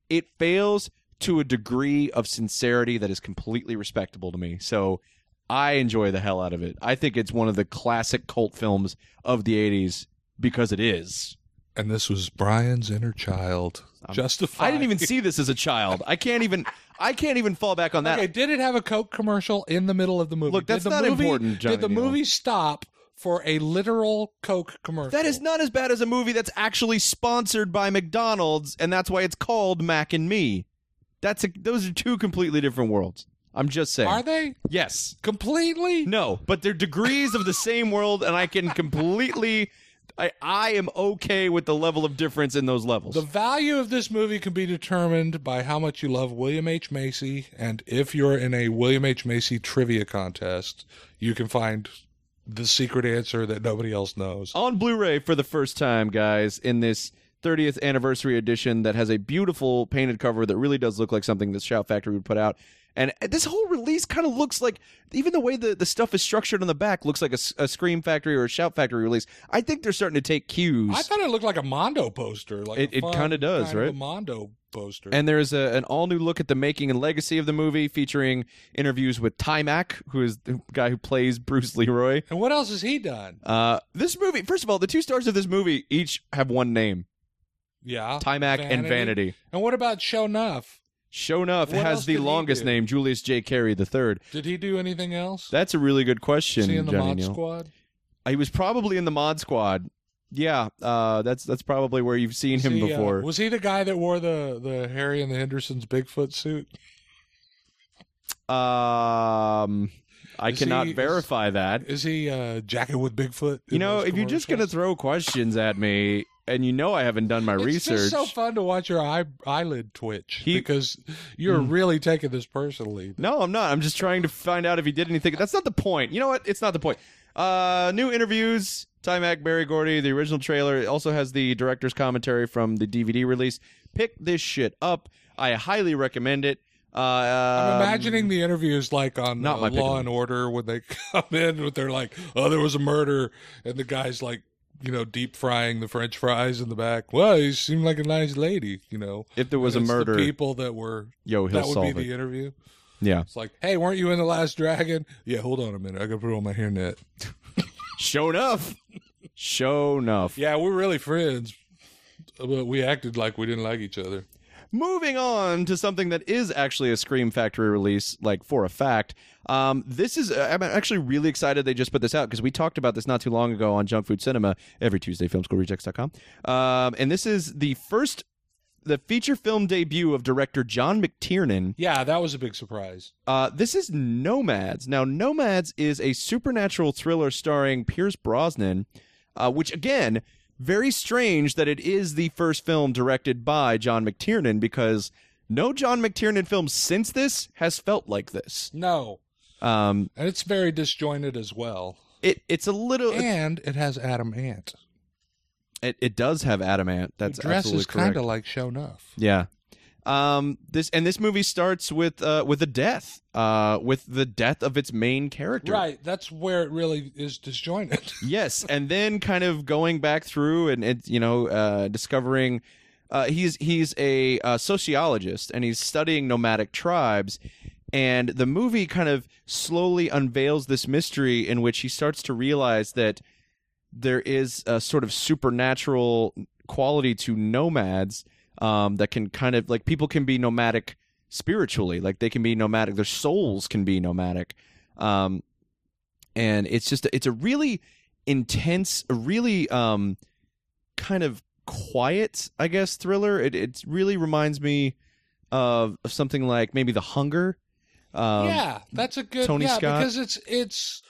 it fails to a degree of sincerity that is completely respectable to me. So. I enjoy the hell out of it. I think it's one of the classic cult films of the 80s because it is. And this was Brian's inner child. Um, Justified. I didn't even see this as a child. I can't even I can't even fall back on that. Okay, did it have a Coke commercial in the middle of the movie? Look, that's not movie, important, Johnny Did the Neal. movie stop for a literal Coke commercial? That is not as bad as a movie that's actually sponsored by McDonald's and that's why it's called Mac and Me. That's a, those are two completely different worlds. I'm just saying. Are they Yes. completely? No, but they're degrees of the same world and I can completely I I am okay with the level of difference in those levels. The value of this movie can be determined by how much you love William H. Macy, and if you're in a William H. Macy trivia contest, you can find the secret answer that nobody else knows. on Blu-ray for the first time, guys, in this 30th anniversary edition that has a beautiful painted cover that really does look like something that Shout Factory would put out. And this whole release kind of looks like, even the way the, the stuff is structured on the back looks like a Scream Factory or a Shout Factory release. I think they're starting to take cues. I thought it looked like a Mondo poster. Like It- it kinda does, kind of right? a Mondo poster. and there's a, an all new look at the making and legacy of the movie featuring interviews with Taimak, who is the guy who plays Bruce Leroy. and what else has he done? Uh, this movie, first of all, the two stars of this movie each have one name Yeah, Taimak and Vanity. And what about Show Nuff? Show What has the longest name, Julius J. Carry III. Did he do anything else? That's a really good question, Was he in the Johnny Mod Neal. Squad? He was probably in the Mod Squad. Yeah, uh, that's that's probably where you've seen him he, uh, before. was he the guy that wore the the Harry and the Hendersons Bigfoot suit? um, I Is cannot he- is- verify that. Is he uh, jacket with Bigfoot? You know, if you're just gonna throw questions at me, and you know I haven't done my it's research, just so fun to watch your eye, eyelid twitch He- because you're Mm. really taking this personally. No, I'm not. I'm just trying to find out if he did anything. That's not the point. You know what? It's not the point. Uh, new interviews. Ty Mac, Berry Gordy. The original trailer it also has the director's commentary from the DVD release. Pick this shit up. I highly recommend it. Uh, I'm um, imagining the interviews like on not uh, my Law and Order when they come in, with they're like, "Oh, there was a murder," and the guy's like you know, deep frying the French fries in the back. Well, you seem like a nice lady, you know. If there was a And the murder, people that were yo, he'll that would be solve the interview. Yeah. It's like, hey, weren't you in the Last Dragon? Yeah, hold on a minute. I got to put on my hairnet. Show enough. Show enough. Yeah, we're really friends, but we acted like we didn't like each other. Moving on to something that is actually a Scream Factory release, like for a fact. Um, this is I'm actually really excited they just put this out because we talked about this not too long ago on Junk Food Cinema every Tuesday, filmschoolrejects.com. Um, and this is the first, the feature film debut of director John McTiernan. Yeah, that was a big surprise. Uh, this is Nomads. Now, Nomads is a supernatural thriller starring Pierce Brosnan, uh, which again, very strange that it is the first film directed by John McTiernan because no John McTiernan film since this has felt like this. No, Um, and it's very disjointed as well. it it's a little And it has Adam Ant. it, it does have Adam Ant. That's dress absolutely is kind of like show enough. Yeah. Um this and this movie starts with uh with a death. Uh with the death of its main character. Right, that's where it really is disjointed. yes, and then kind of going back through and it you know uh discovering uh he's he's a uh, sociologist and he's studying nomadic tribes and the movie kind of slowly unveils this mystery in which he starts to realize that there is a sort of supernatural quality to nomads um, that can kind of like people can be nomadic spiritually like they can be nomadic their souls can be nomadic um, and it's just it's a really intense a really um, kind of quiet i guess thriller it, it really reminds me of, of something like maybe the hunger um, yeah, that's a good Tony yeah, Scott. because it's it's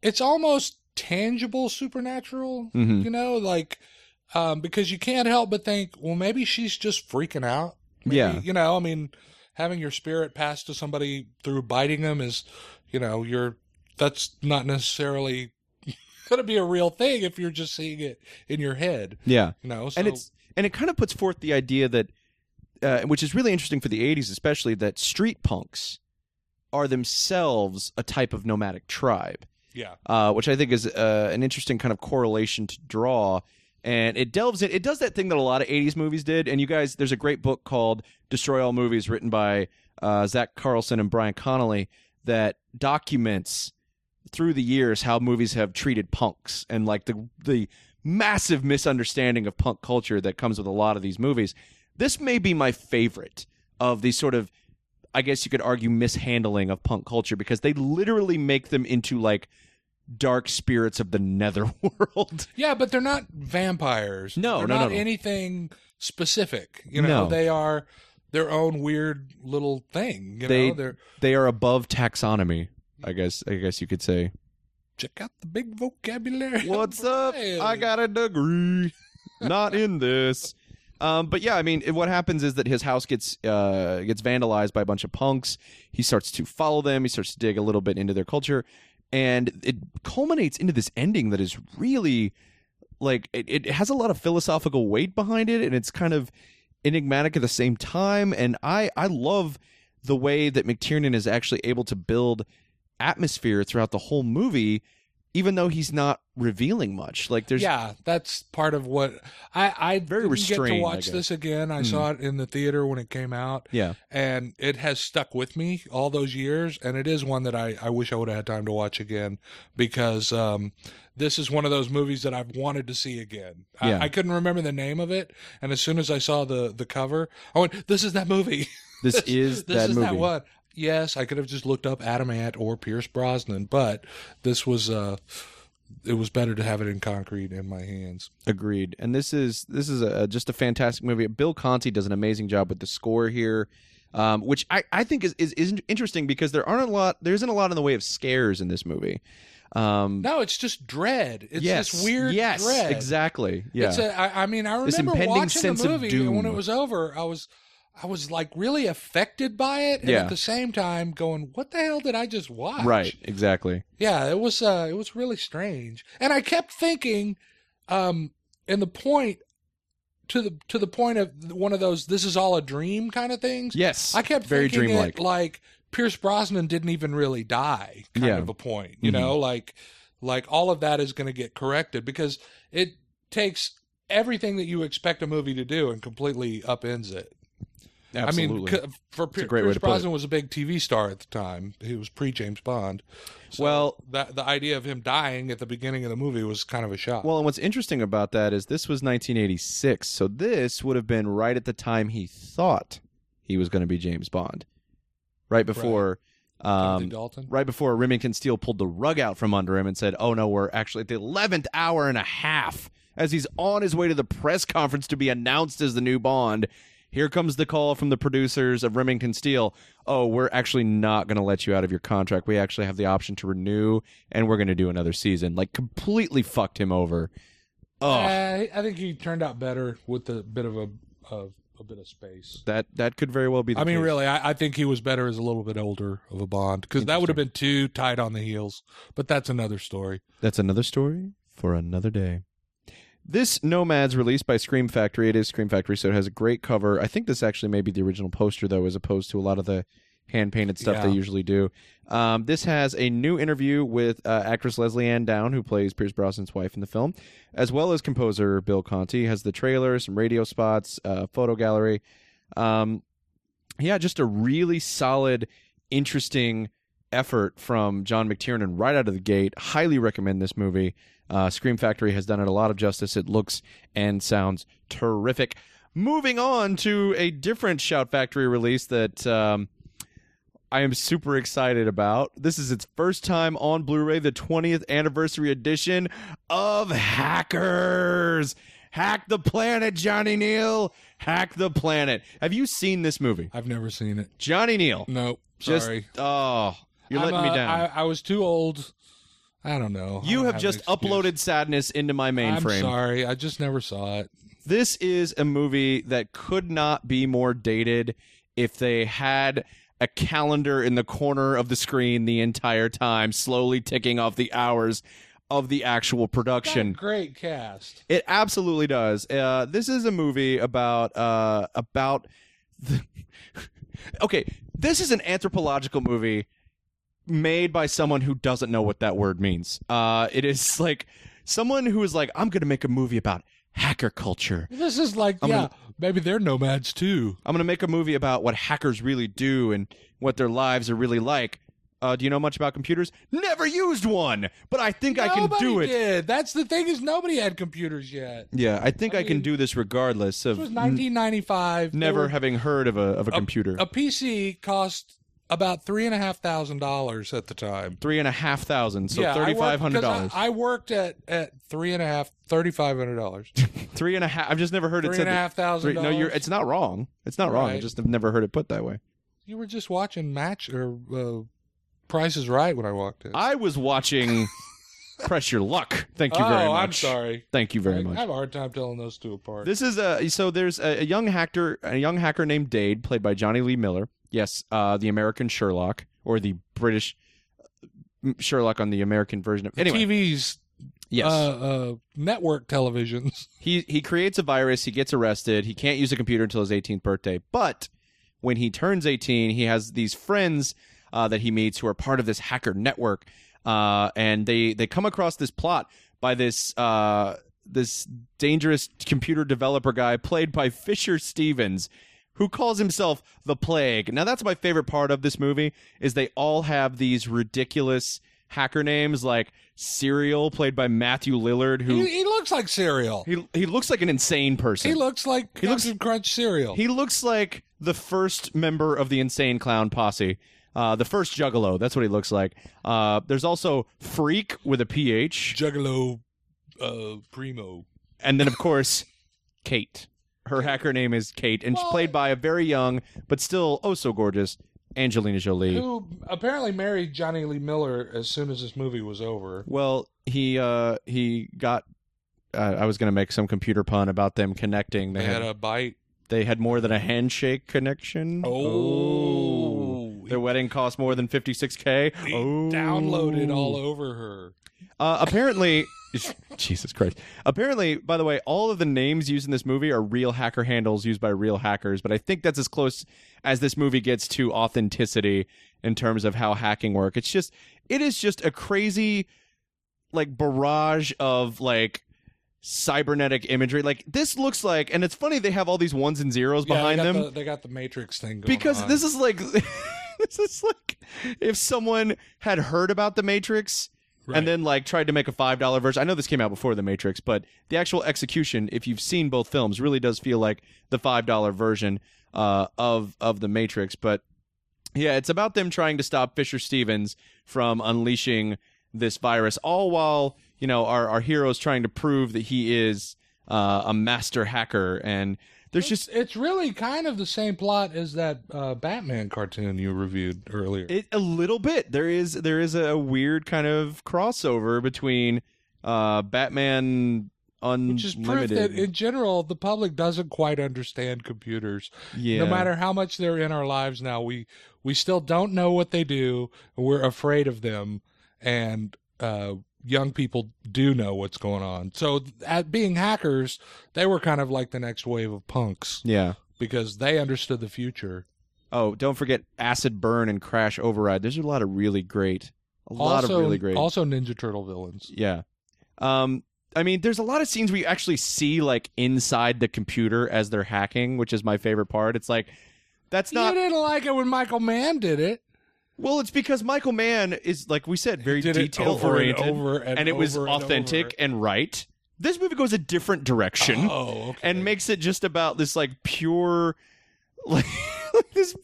it's almost tangible supernatural, Mhm. you know, like um because you can't help but think, well maybe she's just freaking out. Maybe, Yeah. You know, I mean, having your spirit pass to somebody through biting them is, you know, you're that's not necessarily going to be a real thing if you're just seeing it in your head, yeah you know. So and it's and it kind of puts forth the idea that uh, which is really interesting for the 80s especially that street punks are themselves a type of nomadic tribe yeah. uh, which i think is uh, an interesting kind of correlation to draw and it delves in it does that thing that a lot of 80s movies did and you guys there's a great book called destroy all movies written by uh, zack carlson and brian connolly that documents through the years how movies have treated punks and like the the massive misunderstanding of punk culture that comes with a lot of these movies. This may be my favorite of these sort of I guess you could argue mishandling of punk culture because they literally make them into like dark spirits of the netherworld. Yeah, but they're not vampires. No, they're no, no, not no. anything specific. You know, No. they are their own weird little thing. You They- know, they're they are above taxonomy, I guess I guess you could say. check out the big vocabulary. What's up? I got a degree. Not in this. Um, but yeah, I mean, what happens is that his house gets uh, gets vandalized by a bunch of punks. He starts to follow them. He starts to dig a little bit into their culture, and it culminates into this ending that is really like it, it has a lot of philosophical weight behind it, and it's kind of enigmatic at the same time. And I I love the way that McTiernan is actually able to build atmosphere throughout the whole movie even though he's not revealing much. Like there's yeah, that's part of what I I Very didn't get to watch this again. I Mhm. saw it in the theater when it came out, yeah. and it has stuck with me all those years. And it is one that I I wish I would have had time to watch again because um, this is one of those movies that I've wanted to see again. Yeah. I, I couldn't remember the name of it, and as soon as I saw the the cover, I went, "This is that movie." This is this that is movie. that one. Yes, I could have just looked up Adam Ant or Pierce Brosnan, but this was uh it was better to have it in concrete in my hands. Agreed. And this is this is a, just a fantastic movie. Bill Conti does an amazing job with the score here. Um, which I, I think is, is is interesting because there aren't a lot there isn't a lot in the way of scares in this movie. Um, No, it's just dread. It's yes, this weird yes, dread. exactly. Yeah, It's a, I, I mean, I This remember impending watching sense the of movie and when it was over. I was, I was like really affected by it, and Yeah. at the same time going, "What the hell did I just watch?" right, exactly. Yeah, it was. Uh, it was really strange, and I kept thinking, um, and the point to the to the point of one of those "this is all a dream" kind of things. Yes, I kept very thinking dreamlike. it like Pierce Brosnan didn't even really die, kind Yeah. of a point. You Mhm. know, like like all of that is going to get corrected because it takes everything that you expect a movie to do and completely upends it. Absolutely. I mean, for great Pierce to put it. Brosnan was a big TV star at the time. He was pre James Bond. So Well- that the idea of him dying at the beginning of the movie was kind of a shock. Well, and what's interesting about that is this was 1986, so this would have been right at the time he thought he was going to be James Bond, right before, Timothy um, Dalton. right before Remington Steele pulled the rug out from under him and said, "Oh no, we're actually at the 11th hour and a half." As he's on his way to the press conference to be announced as the new Bond, here comes the call from the producers of Remington Steele. Oh, we're actually not going to let you out of your contract. We actually have the option to renew, and we're going to do another season. Like completely fucked him over. Oh, Uh, I think he turned out better with a bit of a a, a bit of space. that that could very well be. The I mean, case. really, I, I think he was better as a little bit older of a Bond because that would have been too tight on the heels. But that's another story. That's another story for another day. This Nomads released by Scream Factory. It is Scream Factory, so it has a great cover. I think this actually may be the original poster, though, as opposed to a lot of the hand painted stuff they usually do. Um, this has a new interview with uh, actress Lesley-Anne Down, who plays Pierce Brosnan's wife in the film, as well as composer Bill Conti. It has the trailer, some radio spots, uh, photo gallery. Um, yeah, just a really solid, interesting effort from John McTiernan right out of the gate. Highly recommend this movie. Uh, Scream Factory has done it a lot of justice. It looks and sounds terrific. Moving on to a different Shout Factory release that um, I am super excited about. This is its first time on Blu ray, the 20th anniversary edition of Hackers. Hack the planet, Johnny Neal. Hack the planet. Have you seen this movie? I've never seen it. Johnny Neal. No, Just sorry. oh, you're I'm, letting me uh, down. I, I was too old. I don't know. You don't have an just uploaded sadness into my I'm mainframe. sorry. I just never saw it. This is a movie that could not be more dated if they had a calendar in the corner of the screen the entire time, slowly ticking off the hours of the actual production. great cast. It absolutely does. Uh, this is a movie about uh, about the. okay, this is an anthropological movie made by someone who doesn't know what that word means. Uh, it is like someone who is like, I'm going to make a movie about hacker culture. This is like, I'm yeah, gonna- maybe they're nomads too. I'm going to make a movie about what hackers really do and what their lives are really like. Uh, do you know much about computers? Never used one, but I think I can do it. Did. That's the thing is nobody had computers yet. Yeah, I think I, I can do this regardless of This was 1995. There never were- having heard of a of a computer. A PC cost about three and a half thousand dollars at the time. Three and a half thousand, so yeah, I worked- thirty five hundred dollars. I, I worked at at three and a half, thirty five hundred dollars. Three and a half. I've just never heard it Three said. and a half no, you're. It's not wrong. It's not wrong. I just have never heard it put that way. You were just watching Match or uh, Price is Right when I walked in. I was watching Press Your Luck. Thank you oh, very much. Oh, I'm sorry. Thank you very I, much. I have a hard time telling those two apart. This is a so there's a, a young hacker a young hacker named Dade played by Jonny Lee Miller. Yes, uh, the American Sherlock or the British uh, Sherlock on the American version of anyway. TV's yes, uh, uh, network televisions. he he creates a virus. He gets arrested. He can't use a computer until his 18th birthday. But when he turns 18, he has these friends uh, that he meets who are part of this hacker network, uh, and they they come across this plot by this uh, this dangerous computer developer guy played by Fisher Stevens. Who calls himself the Plague? Now that's my favorite part of this movie is they all have these ridiculous hacker names like Serial, played by Matthew Lillard, who He, he looks like Serial. he he looks like an insane person. He looks like He looks- Captain Crunch cereal. He looks like the first member of the Insane Clown Posse. Uh, the first Juggalo. That's what he looks like. Uh, there's also Freak with a PH. Juggalo uh, Primo. And then, of course, Kate. Her hacker name is Kate, and she's played by a very young, but still oh so gorgeous, Angelina Jolie. Who apparently married Jonny Lee Miller as soon as this movie was over. Well, he uh, he got. Uh, I was going to make some computer pun about them connecting. They, They had, had a bite. they had more than a handshake connection. Oh. Their wedding cost more than 56k. He oh. downloaded all over her. Uh, apparently, Jesus Christ. Apparently, by the way, all of the names used in this movie are real hacker handles used by real hackers, but I think that's as close as this movie gets to authenticity in terms of how hacking work. It's just it is just a crazy like barrage of like cybernetic imagery. Like this looks like, and it's funny they have all these ones and zeros Yeah, behind they them The, they got the Matrix thing going because on. this is like this is like if someone had heard about the Matrix Right. and then like tried to make a five dollar version. I know this came out before the Matrix, but the actual execution, if you've seen both films, really does feel like the five dollar version uh, of of the Matrix. But yeah, it's about them trying to stop Fisher Stevens from unleashing this virus, all while you know our our heroes trying to prove that he is uh, a master hacker. And there's just it's really kind of the same plot as that uh, Batman cartoon you reviewed earlier. It a little bit. There is there is a weird kind of crossover between uh Batman which is proof Unlimited. that in general the public doesn't quite understand computers. yeah. No matter how much they're in our lives now, we we still don't know what they do, we're afraid of them. And uh, young people do know what's going on. So, at being hackers, they were kind of like the next wave of punks Yeah. because they understood the future. Oh, don't forget Acid Burn and Crash Override. There's a lot of really great a lot also, of really great. Also, Ninja Turtle villains. yeah. Um I mean, there's a lot of scenes where you actually see like inside the computer as they're hacking, which is my favorite part. It's like that's not you didn't like it when Michael Mann did it. Well. It's because Michael Mann is like we said, very detail over and over and it was and authentic over. and right. This movie goes a different direction. Oh, okay. and makes it just about this like pure like this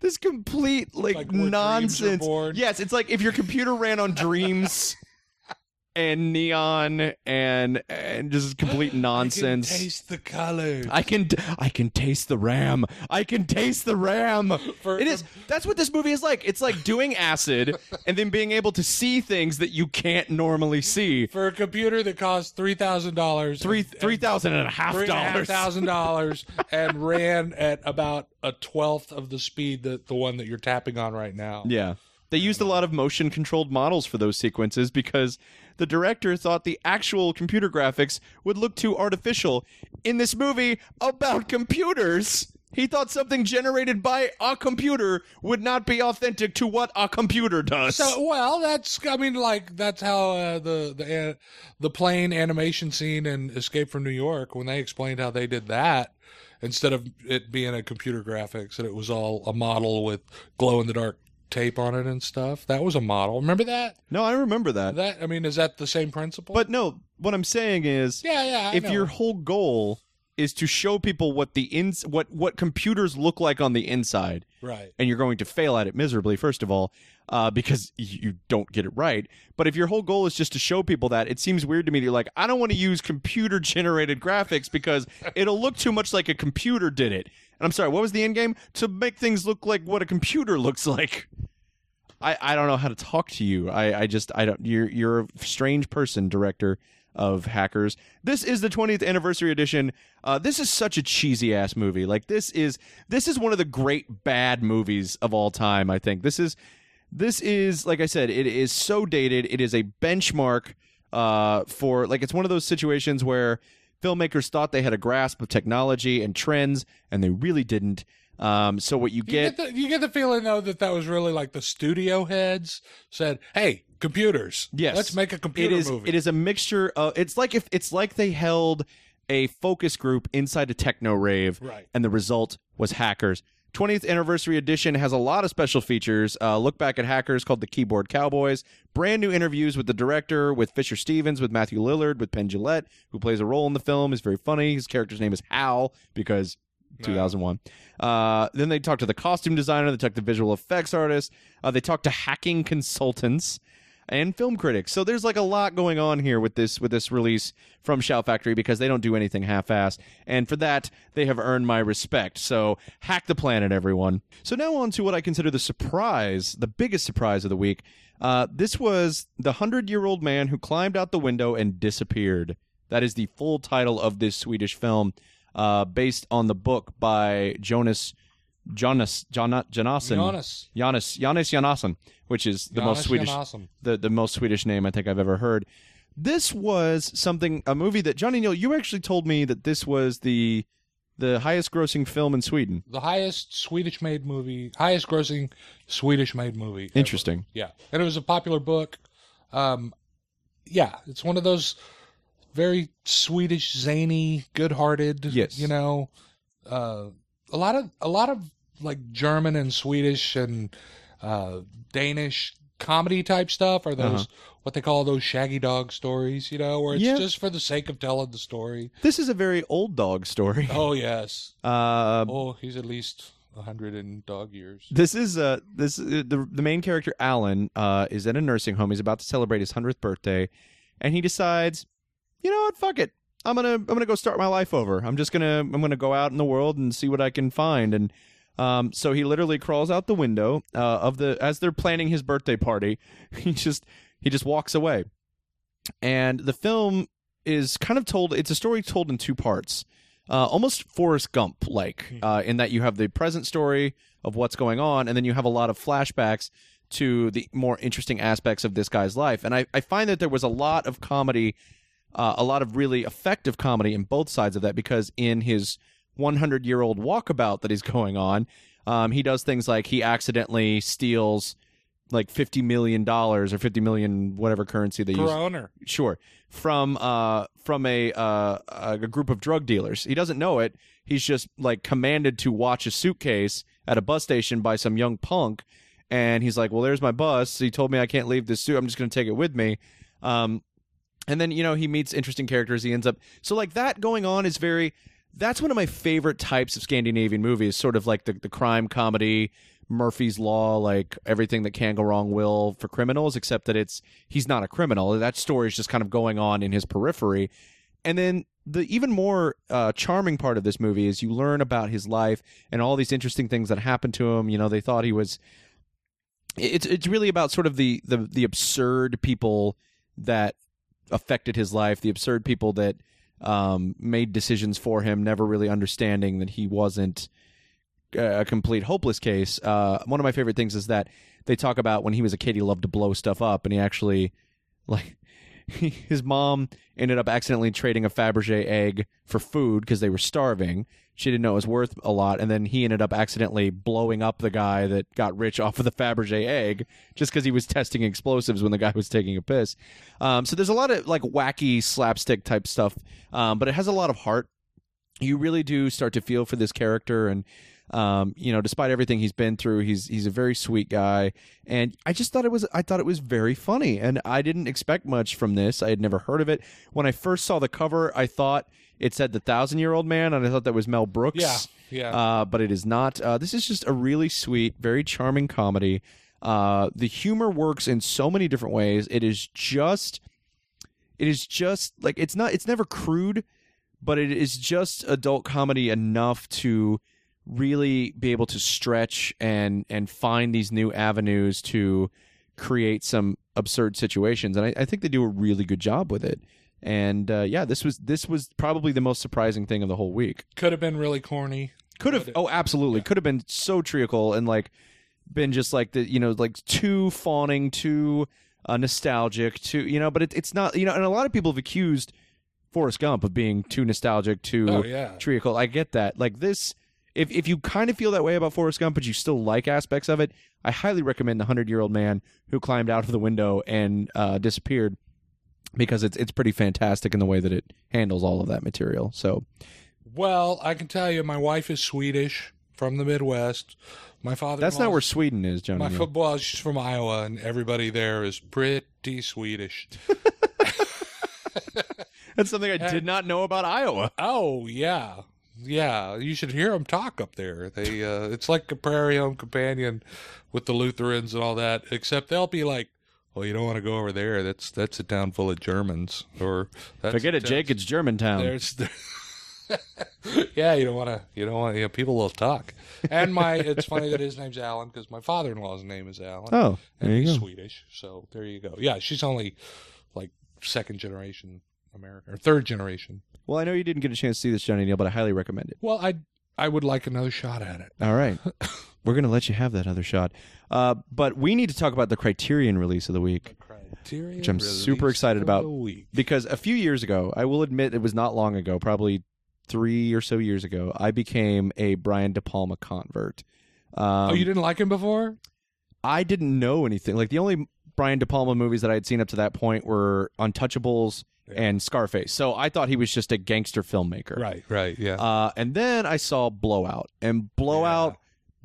this complete like, Like where dreams are nonsense yes it's like if your computer ran on dreams and neon and and just complete nonsense I can taste the colors. I can I can taste the ram. I can taste the ram. For- it is that's what this movie is like. It's like doing acid and then being able to see things that you can't normally see. for a computer that cost three thousand dollars, Three three thousand and a half three and a half dollars. thousand dollars, and ran at about a twelfth of the speed that the one that you're tapping on right now. Yeah. They used a uh, lot of motion controlled models for those sequences because the director thought the actual computer graphics would look too artificial. In this movie about computers, he thought something generated by a computer would not be authentic to what a computer does. So well, that's I mean, like that's how uh, the the uh, the plane animation scene in Escape from New York when they explained how they did that instead of it being a computer graphics and it was all a model with glow in the dark tape on it and stuff. That was a model. Remember that? no, I remember that. That I mean, is that the same principle? But no, what I'm saying is yeah, yeah. I if know. your whole goal is to show people what the ins what what computers look like on the inside, right, and you're going to fail at it miserably, first of all, uh, because you don't get it right. But if your whole goal is just to show people that, it seems weird to me that you're like, I don't want to use computer generated graphics because it'll look too much like a computer did it. And I'm sorry, what was the end game? To make things look like what a computer looks like. I, I don't know how to talk to you. I, I just I don't you're you're a strange person, director of hackers. This is the 20th anniversary edition. Uh, this is such a cheesy ass movie. Like this is this is one of the great bad movies of all time. I think this is this is like I said, it is so dated. It is a benchmark uh, for like it's one of those situations where filmmakers thought they had a grasp of technology and trends, and they really didn't. Um, so what you you get, get, the, you get the feeling though that that was really like the studio heads said, "Hey, computers, Yes. let's make a computer is movie." it is a mixture of it's like if it's like they held a focus group inside a techno rave Right. and the result was hackers 20th anniversary edition has a lot of special features uh, look back at hackers called the keyboard cowboys brand new interviews with the director with fisher stevens with matthew lillard with penn Jillette, who plays a role in the film is very funny his character's name is hal because 2001 uh, then they talk to the costume designer they talk to visual effects artists uh, they talk to hacking consultants and film critics. So there's like a lot going on here with this with this release from Shout Factory because they don't do anything half-assed, and for that they have earned my respect. So hack the planet, everyone. So now on to what I consider the surprise, the biggest surprise of the week. Uh, this was the hundred-year-old man who climbed out the window and disappeared. That is the full title of this Swedish film, uh, based on the book by Jonas. Jonas Jona, Jonasson Jonas. Jonas Jonas Jonasson, which is the most Swedish Jonasson. the the most Swedish name I think I've ever heard. This was something a movie that Johnny Neal you actually told me that this was the the highest grossing film in Sweden. the highest Swedish made movie, highest grossing Swedish made movie. ever. Interesting. Yeah, and it was a popular book. Um, yeah, it's one of those very Swedish, zany, good-hearted. Yes. you know, uh, a lot of a lot of like German and Swedish and uh, Danish comedy type stuff are those Uh-huh. what they call those shaggy dog stories. You know, where it's Yeah. just for the sake of telling the story. This is a very old dog story. Oh yes. Uh, Oh, he's at least a hundred in dog years. This is uh this uh, the the main character Alan uh is at a nursing home. He's about to celebrate his hundredth birthday, and he decides, you know what, fuck it. I'm gonna I'm gonna go start my life over. I'm just gonna I'm gonna go out in the world and see what I can find. And um, so he literally crawls out the window uh, of the as they're planning his birthday party. He just he just walks away, and the film is kind of told. It's a story told in two parts, uh, almost Forrest Gump like, uh, in that you have the present story of what's going on, and then you have a lot of flashbacks to the more interesting aspects of this guy's life. And I, I find that there was a lot of comedy, uh, a lot of really effective comedy in both sides of that because in his 100 year old walkabout that he's going on, um, he does things like he accidentally steals like 50 million dollars or 50 million whatever currency they use. Corona. sure. From uh from a uh a group of drug dealers. He doesn't know it. He's just like commanded to watch a suitcase at a bus station by some young punk and he's like well there's my bus. He told me i can't leave this suit. I'm just going to take it with me. Um and then you know he meets interesting characters. He ends up so like that going on is very that's one of my favorite types of scandinavian movies sort of like the, the crime comedy murphy's law like everything that can go wrong will for criminals except that it's he's not a criminal. That story is just kind of going on in his periphery. And then the even more uh, charming part of this movie is you learn about his life and all these interesting things that happened to him. You know they thought he was it's it's really about sort of the the the absurd people that affected his life, the absurd people that um, made decisions for him, never really understanding that he wasn't a complete hopeless case. Uh, one of my favorite things is that they talk about when he was a kid, he loved to blow stuff up, and he actually like his mom ended up accidentally trading a Fabergé egg for food because they were starving. She didn't know it was worth a lot, and then he ended up accidentally blowing up the guy that got rich off of the Fabergé egg just because he was testing explosives when the guy was taking a piss. Um, so there's a lot of like wacky slapstick type stuff, um, but it has a lot of heart. You really do start to feel for this character, and um, you know, despite everything he's been through, he's he's a very sweet guy, and I just thought it was I thought it was very funny, and I didn't expect much from this. I had never heard of it when I first saw the cover. I thought it said the thousand year old man, and I thought that was Mel Brooks. Yeah, yeah. Uh, but it is not. Uh, this is just a really sweet, very charming comedy. Uh, the humor works in so many different ways. It is just, it is just like it's not. It's never crude, but it is just adult comedy enough to really be able to stretch and and find these new avenues to create some absurd situations. And I, I think they do a really good job with it. And uh, yeah, this was this was probably the most surprising thing of the whole week. Could have been really corny. Could have. Oh, absolutely. Could have been so treacle and like been just like the you know like too fawning, too uh, nostalgic, too you know. But it, it's not you know. And a lot of people have accused Forrest Gump of being too nostalgic, too Oh, yeah. treacle. I get that. Like this, if if you kind of feel that way about Forrest Gump, but you still like aspects of it, I highly recommend the Hundred Year Old Man who climbed out of the window and uh, disappeared because it's it's pretty fantastic in the way that it handles all of that material. So Well, I can tell you, my wife is Swedish from the Midwest. My father. that's not where Sweden is, Johnny. my football. She's from Iowa, and everybody there is pretty Swedish. That's something I did not know about Iowa. Oh yeah, yeah. You should hear them talk up there. They uh, it's like a Prairie Home Companion with the Lutherans and all that. Except they'll be like, "Well, you don't want to go over there. That's that's a town full of Germans." Or that's Forget it, Jake. It's Germantown. There's. yeah, you don't want to. You don't want. You know, people will talk. And my, it's funny that his name's Alan because my father-in-law's name is Alan. Oh, and he's go. Swedish. So there you go. Yeah, she's only like second generation American or third generation. Well, I know you didn't get a chance to see this, Johnny Neal, but I highly recommend it. Well, I I would like another shot at it. All right. We're going to let you have that other shot. Uh, but we need to talk about the Criterion release of the week Criterion Which I'm super excited about. week. because a few years ago, I will admit it was not long ago, probably three or so years ago, I became a Brian De Palma convert. Um, oh, you didn't like him before? I didn't know anything. Like the only Brian De Palma movies that I had seen up to that point were Untouchables and Scarface. So I thought he was just a gangster filmmaker. Right, right, yeah. Uh, and then I saw Blowout, and Blowout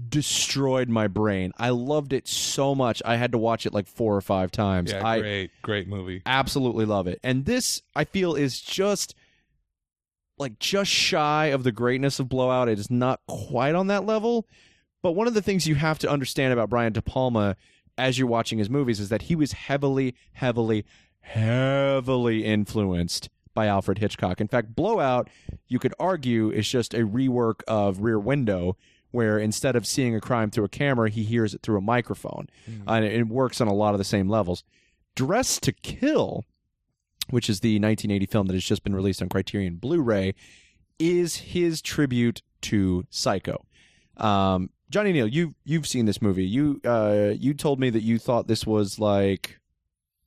destroyed my brain. I loved it so much. I had to watch it like four or five times. yeah, I great, great movie. absolutely love it. And this, I feel, is just like just shy of the greatness of Blowout. It is not quite on that level. But one of the things you have to understand about Brian De Palma as you're watching his movies is that he was heavily, heavily, heavily influenced by Alfred Hitchcock. In fact, Blowout, you could argue, is just a rework of Rear Window, where instead of seeing a crime through a camera, he hears it through a microphone. And it works on a lot of the same levels. Dressed to Kill, which is the 1980 film that has just been released on Criterion Blu-ray, is his tribute to Psycho. Um, Johnny Neal, you you've seen this movie. You uh, you told me that you thought this was like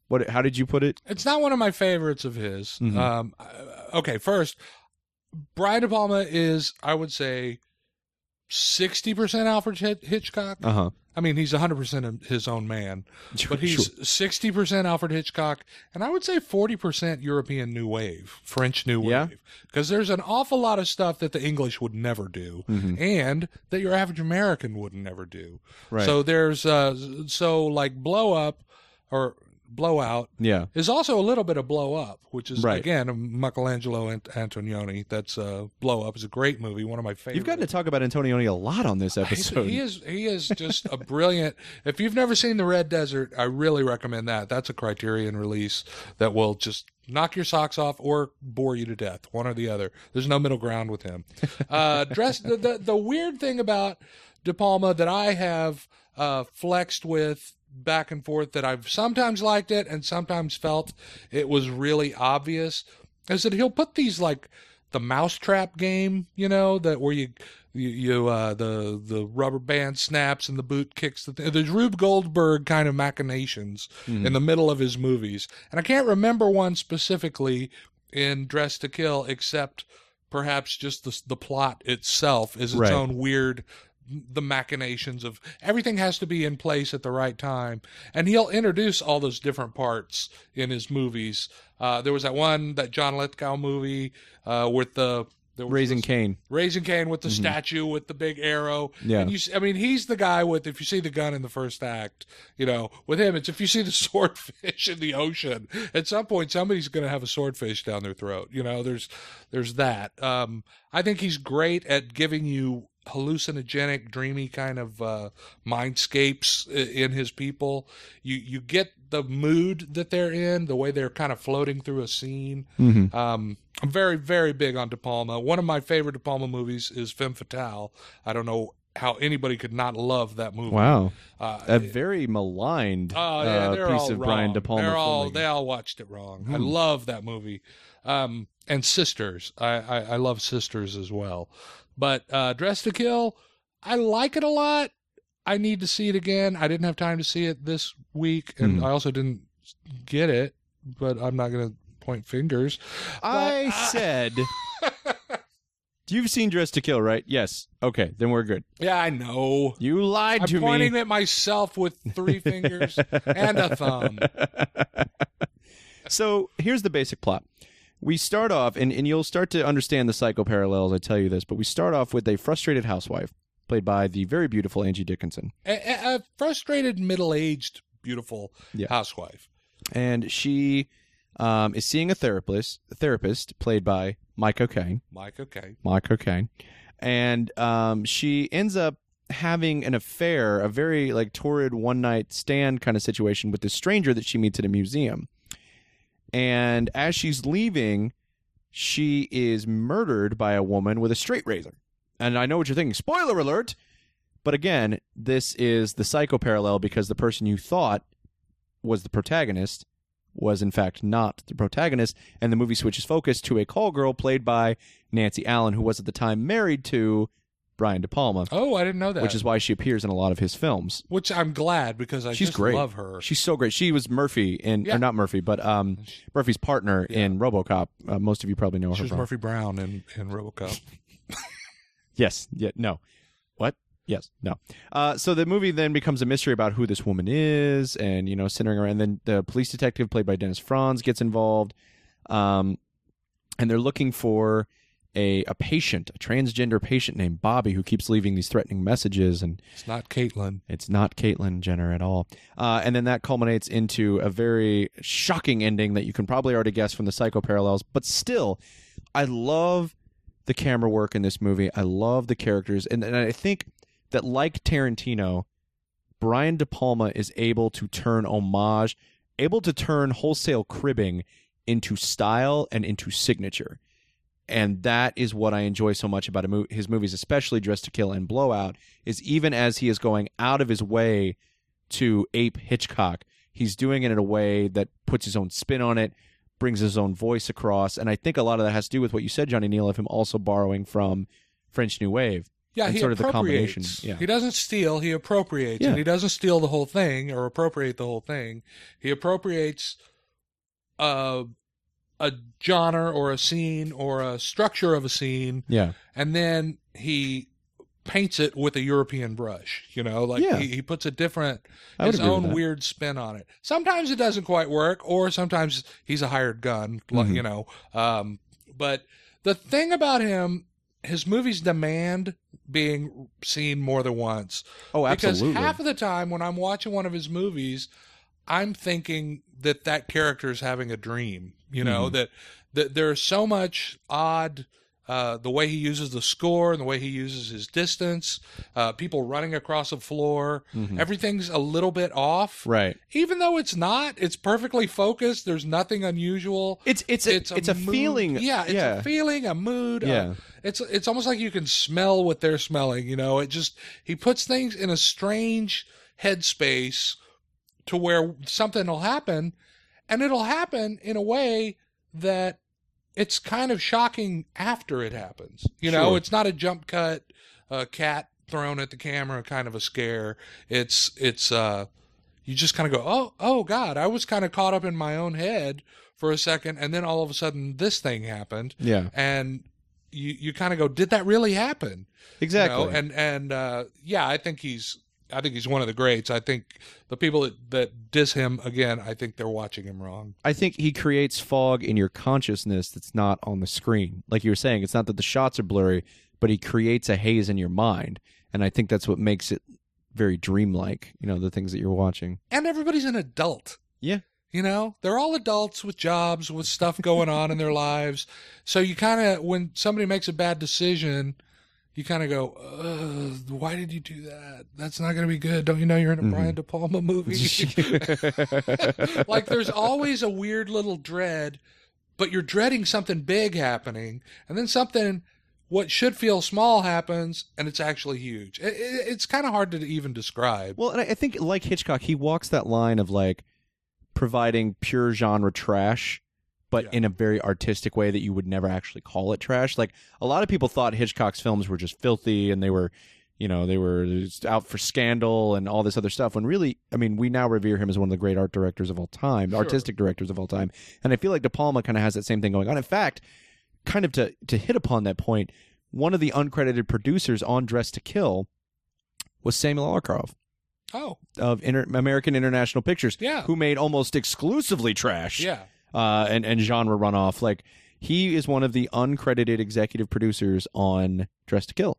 what? How did you put it? It's not one of my favorites of his. Mhm. Um, uh, okay, first, Brian De Palma is, I would say, sixty percent Alfred Hitch- Hitchcock. Uh huh. I mean, he's hundred percent his own man, but he's sixty percent Alfred Hitchcock, and I would say forty percent European New Wave, French New Yeah. Wave, because there's an awful lot of stuff that the English would never do, Mhm. and that your average American would never do. right. So there's uh, so like blow up or blowout yeah. is also a little bit of Blow Up, which is Right. again a Michelangelo Ant- Antonioni. That's uh, Blow Up is a great movie, one of my favorite. You've gotten to talk about Antonioni a lot on this episode. He is he is just a brilliant. If you've never seen The Red Desert, I really recommend that. That's a Criterion release that will just knock your socks off or bore you to death, one or the other. There's no middle ground with him. Uh, dress the, the the weird thing about De Palma that I have uh, flexed with back and forth that I've sometimes liked it and sometimes felt it was really obvious is that he'll put these like the mousetrap game, you know, that where you you, you uh the the rubber band snaps and the boot kicks the th- there's Rube Goldberg kind of machinations in the middle of his movies. And I can't remember one specifically in Dressed to Kill except perhaps just the the plot itself is its Right. own weird the machinations of everything has to be in place at the right time and he'll introduce all those different parts in his movies uh, there was that one that john lithgow movie uh, with the Raising this- Cain. Raising Cain with the statue with the big arrow. Yeah. And you, I mean, he's the guy with, if you see the gun in the first act, you know, with him, it's if you see the swordfish in the ocean, at some point, somebody's going to have a swordfish down their throat. You know, there's, there's that. Um, I think he's great at giving you hallucinogenic, dreamy kind of, uh, mindscapes in his people. You, you get the mood that they're in, the way they're kind of floating through a scene. Mm-hmm. Um, I'm very, very big on De Palma. One of my favorite De Palma movies is Femme Fatale. I don't know how anybody could not love that movie. Wow. Uh, A very maligned oh yeah, uh, piece of wrong. Brian De Palma. They're all they all watched it wrong. I Hmm. love that movie. Um, and Sisters. I, I I love Sisters as well. But uh, Dressed to Kill, I like it a lot. I need to see it again. I didn't have time to see it this week, and Hmm. I also didn't get it. But I'm not going to point fingers. I But, uh, said. You've seen Dressed to Kill, right? Yes. Okay, then we're good. Yeah, I know. You lied to me. I'm pointing at myself with three fingers and a thumb. so here's the basic plot. We start off, and, and you'll start to understand the psycho parallels. I tell you this, but we start off with a frustrated housewife, played by the very beautiful Angie Dickinson, A, a- a frustrated, middle-aged, beautiful Yeah. housewife. and she um, is seeing a therapist, a therapist played by Michael Caine. Michael, Caine. Michael Caine, and um, she ends up having an affair, a very like torrid one night stand kind of situation with this stranger that she meets at a museum. And as she's leaving, she is murdered by a woman with a straight razor. And I know what you're thinking. Spoiler alert! But again, this is the psycho parallel because the person you thought was the protagonist was in fact not the protagonist, and the movie switches focus to a call girl played by Nancy Allen, who was at the time married to Brian De Palma, Oh, I didn't know that. which is why she appears in a lot of his films. which I'm glad because I She's just great. love her. She's so great. She was Murphy in, Yeah. or not Murphy, but um, Murphy's partner in RoboCop. Uh, most of you probably know She her was from. Murphy Brown in in RoboCop. Yes. Yeah. No. What? Yes. No. Uh, so the movie then becomes a mystery about who this woman is, and you know, centering around. And then the police detective, played by Dennis Franz, gets involved. um, and they're looking for a a patient, a transgender patient named Bobby, who keeps leaving these threatening messages, and It's not Caitlin. it's not Caitlyn Jenner at all. Uh, and then that culminates into a very shocking ending that you can probably already guess from the psycho parallels. But still, I love the camera work in this movie. I love the characters. And, and I think that, like Tarantino, Brian De Palma is able to turn homage, able to turn wholesale cribbing into style and into signature. And that is what I enjoy so much about a mo- his movies, especially Dressed to Kill and Blowout, is even as he is going out of his way to ape Hitchcock, he's doing it in a way that puts his own spin on it, brings his own voice across. And I think a lot of that has to do with what you said, Johnny Neal, of him also borrowing from French New Wave. Yeah, And he sort of the combination, yeah. He doesn't steal, he appropriates. Yeah. And he doesn't steal the whole thing or appropriate the whole thing. He appropriates uh, a genre or a scene or a structure of a scene, Yeah. and then he paints it with a European brush. You know, like Yeah. he, he puts a different, his own weird spin on it. Sometimes it doesn't quite work, or sometimes he's a hired gun, like, Mhm. you know. Um, but the thing about him, his movies demand being seen more than once. Oh, absolutely. Because half of the time when I'm watching one of his movies, I'm thinking that that character is having a dream. You know Mhm. that that there's so much odd. Uh, the way he uses the score and the way he uses his distance, uh, people running across the floor, Mhm. everything's a little bit off. Right. Even though it's not, it's perfectly focused. There's nothing unusual. It's it's a, it's a, feeling. Yeah, it's yeah. a feeling, a mood. uh, Yeah. it's it's almost like you can smell what they're smelling. You know, it just he puts things in a strange headspace to where something will happen, and it'll happen in a way that it's kind of shocking after it happens. You know, Sure. it's not a jump cut, a cat thrown at the camera, kind of a scare. It's it's uh, you just kind of go, oh oh God, I was kind of caught up in my own head for a second, and then all of a sudden this thing happened Yeah. and you you kind of go, did that really happen? You Exactly. know? And and uh, yeah, I think he's I think he's one of the greats. I think the people that, that diss him again, I think they're watching him wrong. I think he creates fog in your consciousness that's not on the screen. Like you were saying, it's not that the shots are blurry, but he creates a haze in your mind, and I think that's what makes it very dreamlike. You know, the things that you're watching. And everybody's an adult. Yeah. You know, they're all adults with jobs, with stuff going on in their lives. So you kind of, when somebody makes a bad decision, you kind of go, "Why did you do that? That's not going to be good." Don't you know you're in a Mhm. Brian De Palma movie? like there's always a weird little dread, but you're dreading something big happening, and then something what should feel small happens, and it's actually huge. It, it, it's kind of hard to even describe. Well, and I I think like Hitchcock, he walks that line of like providing pure genre trash, but Yeah. in a very artistic way that you would never actually call it trash. Like a lot of people thought Hitchcock's films were just filthy and they were, you know, they were just out for scandal and all this other stuff. When really, I mean, we now revere him as one of the great art directors of all time, Sure. artistic directors of all time, and I feel like De Palma kind of has that same thing going on. In fact, kind of to to hit upon that point, one of the uncredited producers on Dressed to Kill was Samuel Z. Arkoff oh, of Inter- American International Pictures, Yeah. who made almost exclusively trash, yeah. Uh, and and genre runoff. Like he is one of the uncredited executive producers on Dressed to Kill.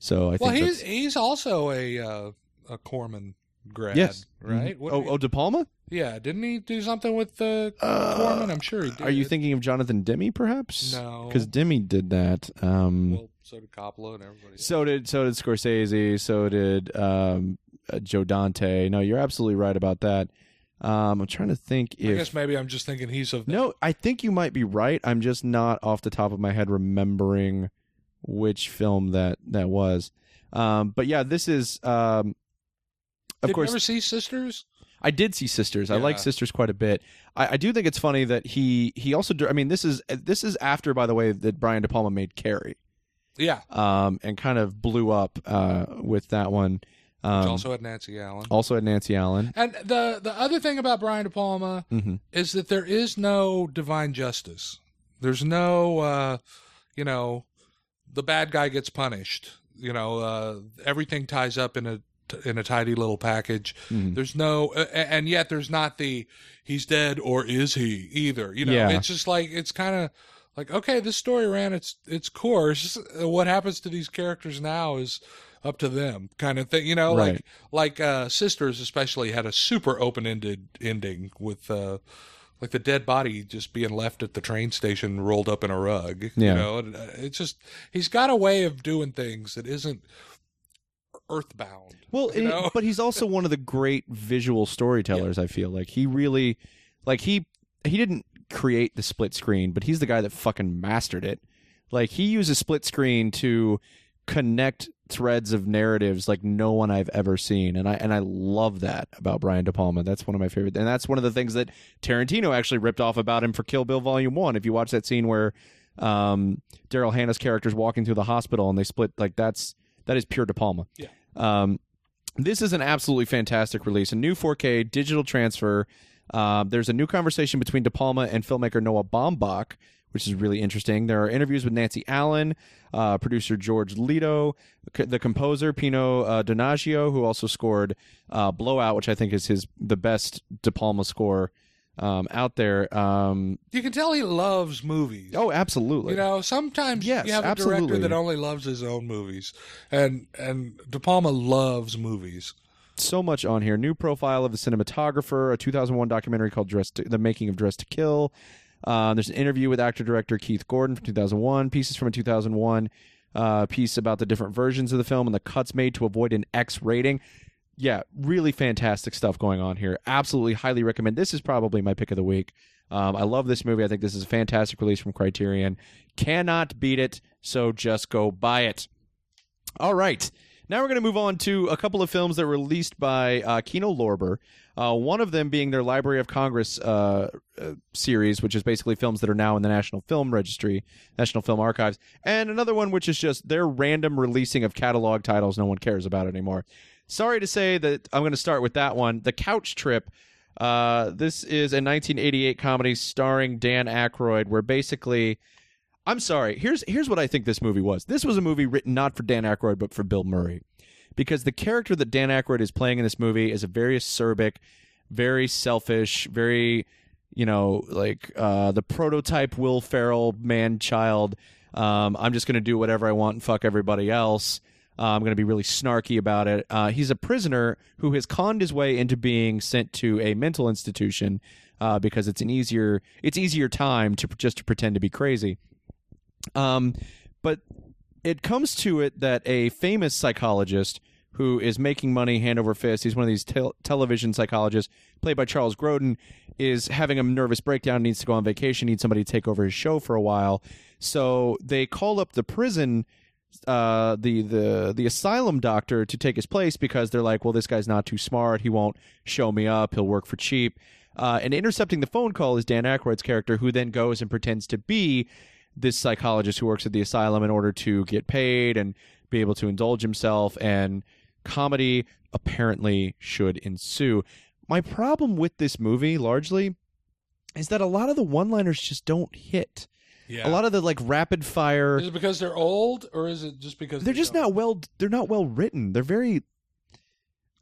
So I Well, think he's he's also a uh, a Corman grad, yes, right? Mhm. What- Oh, oh, De Palma. yeah. Didn't he do something with uh, Uh, Corman? I'm sure he did. Are you thinking of Jonathan Demme, perhaps? No. because Demme did that. Um, Well, so did Coppola and everybody. so did so did Scorsese. So did um, uh, Joe Dante. No, you're absolutely right about that. Um, I'm trying to think I guess maybe I'm just thinking he's of No, I think you might be right. I'm just not off the top of my head remembering which film that that was. Um, but yeah, this is um, of Did course you ever see Sisters? I did see Sisters. I like Sisters quite a bit. I, I do think it's funny that he he also. I mean, this is this is after, by the way, that Brian De Palma made Carrie, Yeah. um, and kind of blew up uh, with that one. Um, Which also had Nancy Allen. also had Nancy Allen. And the the other thing about Brian De Palma hmm is that there is no divine justice. There's no, uh, you know, the bad guy gets punished. You know, uh, everything ties up in a in a tidy little package. Mhm. There's no, uh, and yet there's not the he's dead or is he either. You know, Yeah. it's just like it's kind of like okay, this story ran its its course. What happens to these characters now is up to them, kind of thing. You know, Right. like like uh, Sisters especially had a super open ended ending with. Uh, like the dead body just being left at the train station rolled up in a rug Yeah. you know and, uh, it's just he's got a way of doing things that isn't earthbound Well, you know? but he's also one of the great visual storytellers. I feel like he really, like he he didn't create the split screen, but he's the guy that fucking mastered it. Like he uses split screen to connect threads of narratives like no one I've ever seen, and I and I love that about Brian De Palma. That's one of my favorite, and that's one of the things that Tarantino actually ripped off about him for Kill Bill Volume One. If you watch that scene where um, Daryl Hannah's character's walking through the hospital and they split, like that's that is pure De Palma. Yeah. Um, this is an absolutely fantastic release, a new 4K digital transfer. Um, there's a new conversation between De Palma and filmmaker Noah Baumbach, which is really interesting. There are interviews with Nancy Allen, uh, producer George Litto, c- the composer Pino uh, Donaggio, who also scored uh, Blowout, which I think is his the best De Palma score um, out there. Um, you can tell he loves movies oh, absolutely. you know sometimes Yes, you have a absolutely. director that only loves his own movies and and de palma loves movies so much on here. New profile of the cinematographer, a 2001 documentary called Dress to, The Making of Dressed to Kill. Uh, there's an interview with actor director Keith Gordon from 2001, pieces from a 2001 uh, piece about the different versions of the film and the cuts made to avoid an X rating. Yeah, really fantastic stuff going on here. Absolutely highly recommend. This is probably my pick of the week. Um, I love this movie. I think this is a fantastic release from Criterion. Cannot beat it, so just go buy it. All right. Now we're going to move on to a couple of films that were released by uh, Kino Lorber. Uh, one of them being their Library of Congress uh, uh, series, which is basically films that are now in the National Film Registry, National Film Archives, and another one which is just their random releasing of catalog titles no one cares about anymore. Sorry to say that I'm going to start with that one. The Couch Trip. Uh, this is a 1988 comedy starring Dan Aykroyd, where basically I'm sorry. Here's here's what I think this movie was. This was a movie written not for Dan Aykroyd but for Bill Murray, because the character that Dan Aykroyd is playing in this movie is a very acerbic, very selfish, very you know like uh, the prototype Will Ferrell man child. Um, I'm just gonna do whatever I want and fuck everybody else. Uh, I'm going to be really snarky about it. Uh, he's a prisoner who has conned his way into being sent to a mental institution uh, because it's an easier it's easier time to just to pretend to be crazy. Um, but it comes to it that a famous psychologist who is making money hand over fist, he's one of these tel- television psychologists, played by Charles Grodin, is having a nervous breakdown, needs to go on vacation, needs somebody to take over his show for a while. So they call up the prison uh, the the the asylum doctor to take his place because they're like, well, this guy's not too smart. He won't show me up. He'll work for cheap. Uh, and intercepting the phone call is Dan Aykroyd's character, who then goes and pretends to be this psychologist who works at the asylum in order to get paid and be able to indulge himself. And comedy apparently should ensue. My problem with this movie, largely, is that a lot of the one-liners just don't hit. yeah A lot of the like rapid fire is it because they're old or is it just because they're they just don't? not well they're not well written they're very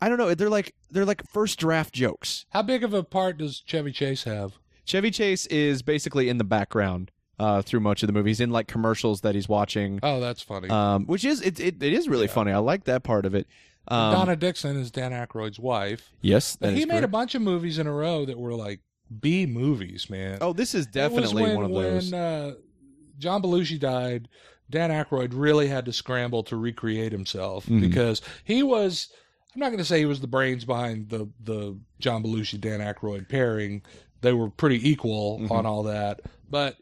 i don't know they're like they're like first draft jokes how big of a part does chevy chase have chevy chase is basically in the background uh, through much of the movie. He's in like commercials that he's watching. Oh that's funny. Um, which is it, it, it is really Yeah. funny. I like that part of it. Um, donna dixon is dan Aykroyd's wife. Yes he made a bunch of movies in a row that were like b movies man. Oh this is definitely when, one of those. when uh, john belushi died dan Aykroyd really had to scramble to recreate himself Mhm. because he was i'm not going to say he was the brains behind the the john belushi dan Aykroyd pairing. They were pretty equal Mhm. on all that. But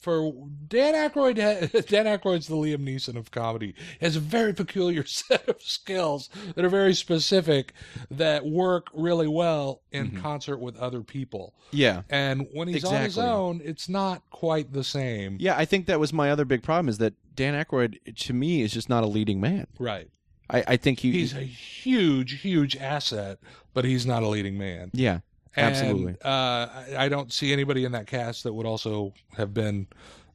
for Dan Aykroyd, Dan Aykroyd's the Liam Neeson of comedy. He has a very peculiar set of skills that are very specific that work really well in Mhm. concert with other people. yeah And when he's on his own, it's not quite the same. yeah i think that was my other big problem is that dan Aykroyd, to me is just not a leading man Right. i, I think he He's a huge, huge asset, but he's not a leading man. yeah And, Absolutely. uh, I, I don't see anybody in that cast that would also have been,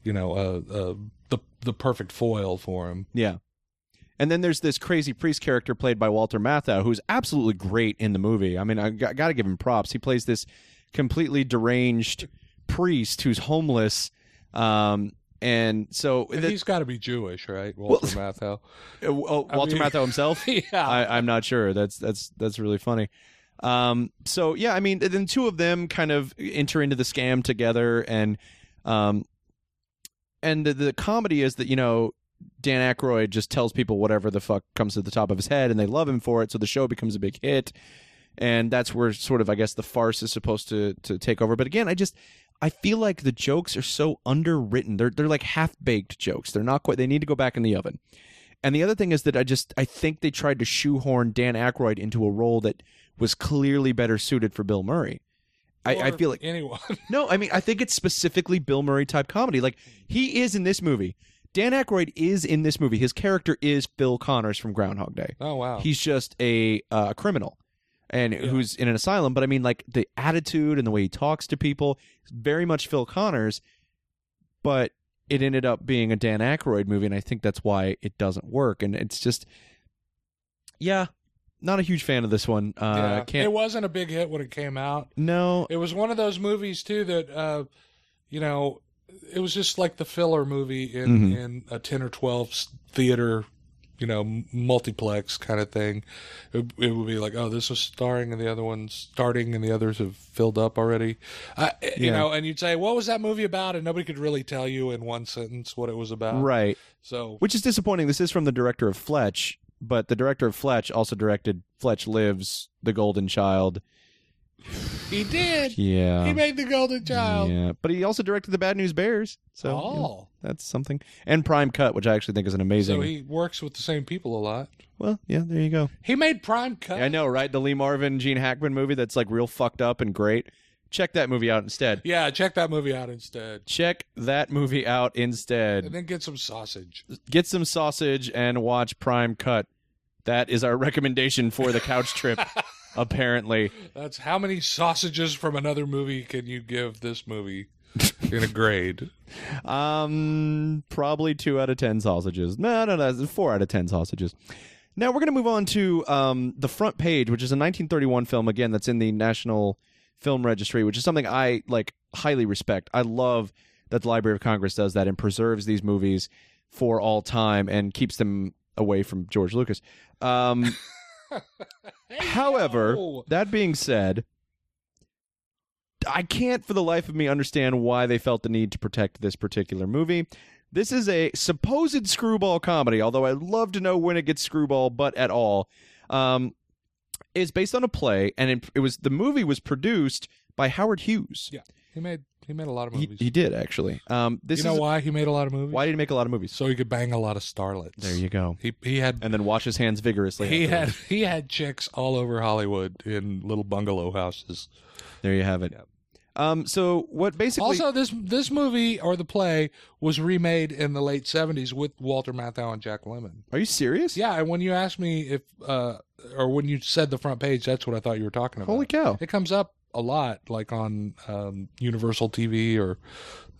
you know, uh, uh, the the perfect foil for him. Yeah. And then there's this crazy priest character played by Walter Matthau, who's absolutely great in the movie. I mean, I got, got to give him props. He plays this completely deranged priest who's homeless. Um, and so And that- he's got to be Jewish, right? Walter Matthau. uh, oh, I Walter mean- Matthau himself. yeah. I, I'm not sure. That's that's that's really funny. Um, so yeah, I mean, then two of them kind of enter into the scam together, and um, and the, the comedy is that you know Dan Aykroyd just tells people whatever the fuck comes to the top of his head, and they love him for it. So the show becomes a big hit, and that's where sort of I guess the farce is supposed to to take over. But again, I just I feel like the jokes are so underwritten. They're they're like half baked jokes. They're not quite. They need to go back in the oven. And the other thing is that I just I think they tried to shoehorn Dan Aykroyd into a role that was clearly better suited for Bill Murray. I, I feel like anyone. no, I mean I think it's specifically Bill Murray type comedy. Like he is in this movie. Dan Aykroyd is in this movie. His character is Phil Connors from Groundhog Day. Oh wow. He's just a uh, criminal and who's in an asylum. But I mean, like the attitude and the way he talks to people, very much Phil Connors. But it ended up being a Dan Aykroyd movie, and I think that's why it doesn't work. And it's just, yeah, not a huge fan of this one. Uh, yeah. Can't. It wasn't a big hit when it came out. no, It was one of those movies too that uh, you know, it was just like the filler movie in Mhm. in a ten or twelve theater, you know, multiplex kind of thing. It, it would be like, oh, this is starring, and the other one's starting, and the others have filled up already. I, You know, and you'd say, what was that movie about? And nobody could really tell you in one sentence what it was about. right. So Which is disappointing. This is from the director of Fletch, but the director of Fletch also directed Fletch Lives, The Golden Child. he did. Yeah. He made the Golden Child. Yeah, but he also directed the Bad News Bears, so you know, oh. that's something. And Prime Cut, which I actually think is an amazing. So he works with the same people a lot. well, yeah, there you go. He made Prime Cut. I know, right? The Lee Marvin, Gene Hackman movie that's like real fucked up and great. Check that movie out instead. Yeah, check that movie out instead. Check that movie out instead. And then get some sausage. Get some sausage and watch Prime Cut. That is our recommendation for the couch trip. apparently, That's how many sausages from another movie can you give this movie in a grade? Um, probably two out of ten sausages. No, no, no, four out of ten sausages. Now we're going to move on to um, the front page, which is a 1931 film again that's in the National Film Registry, which is something I like highly respect. I love that the Library of Congress does that and preserves these movies for all time and keeps them away from George Lucas. Um, However, that being said, I can't for the life of me understand why they felt the need to protect this particular movie. This is a supposed screwball comedy, although I'd love to know when it gets screwball, but at all. Um, it's based on a play, and it, it was the movie was produced by Howard Hughes. Yeah, he made he made a lot of movies. he did actually. Um, this you know is why he made a lot of movies? why did he make a lot of movies? So he could bang a lot of starlets. There you go. He he had And then wash his hands vigorously. he had afterwards. he had chicks all over Hollywood in little bungalow houses. There you have it. Um, so what basically? Also, this this movie or the play was remade in the late seventies with Walter Matthau and Jack Lemmon. are you serious? Yeah, and when you asked me if, uh, or when you said the front page, that's what I thought you were talking about. Holy cow! It comes up a lot, like on um, Universal TV or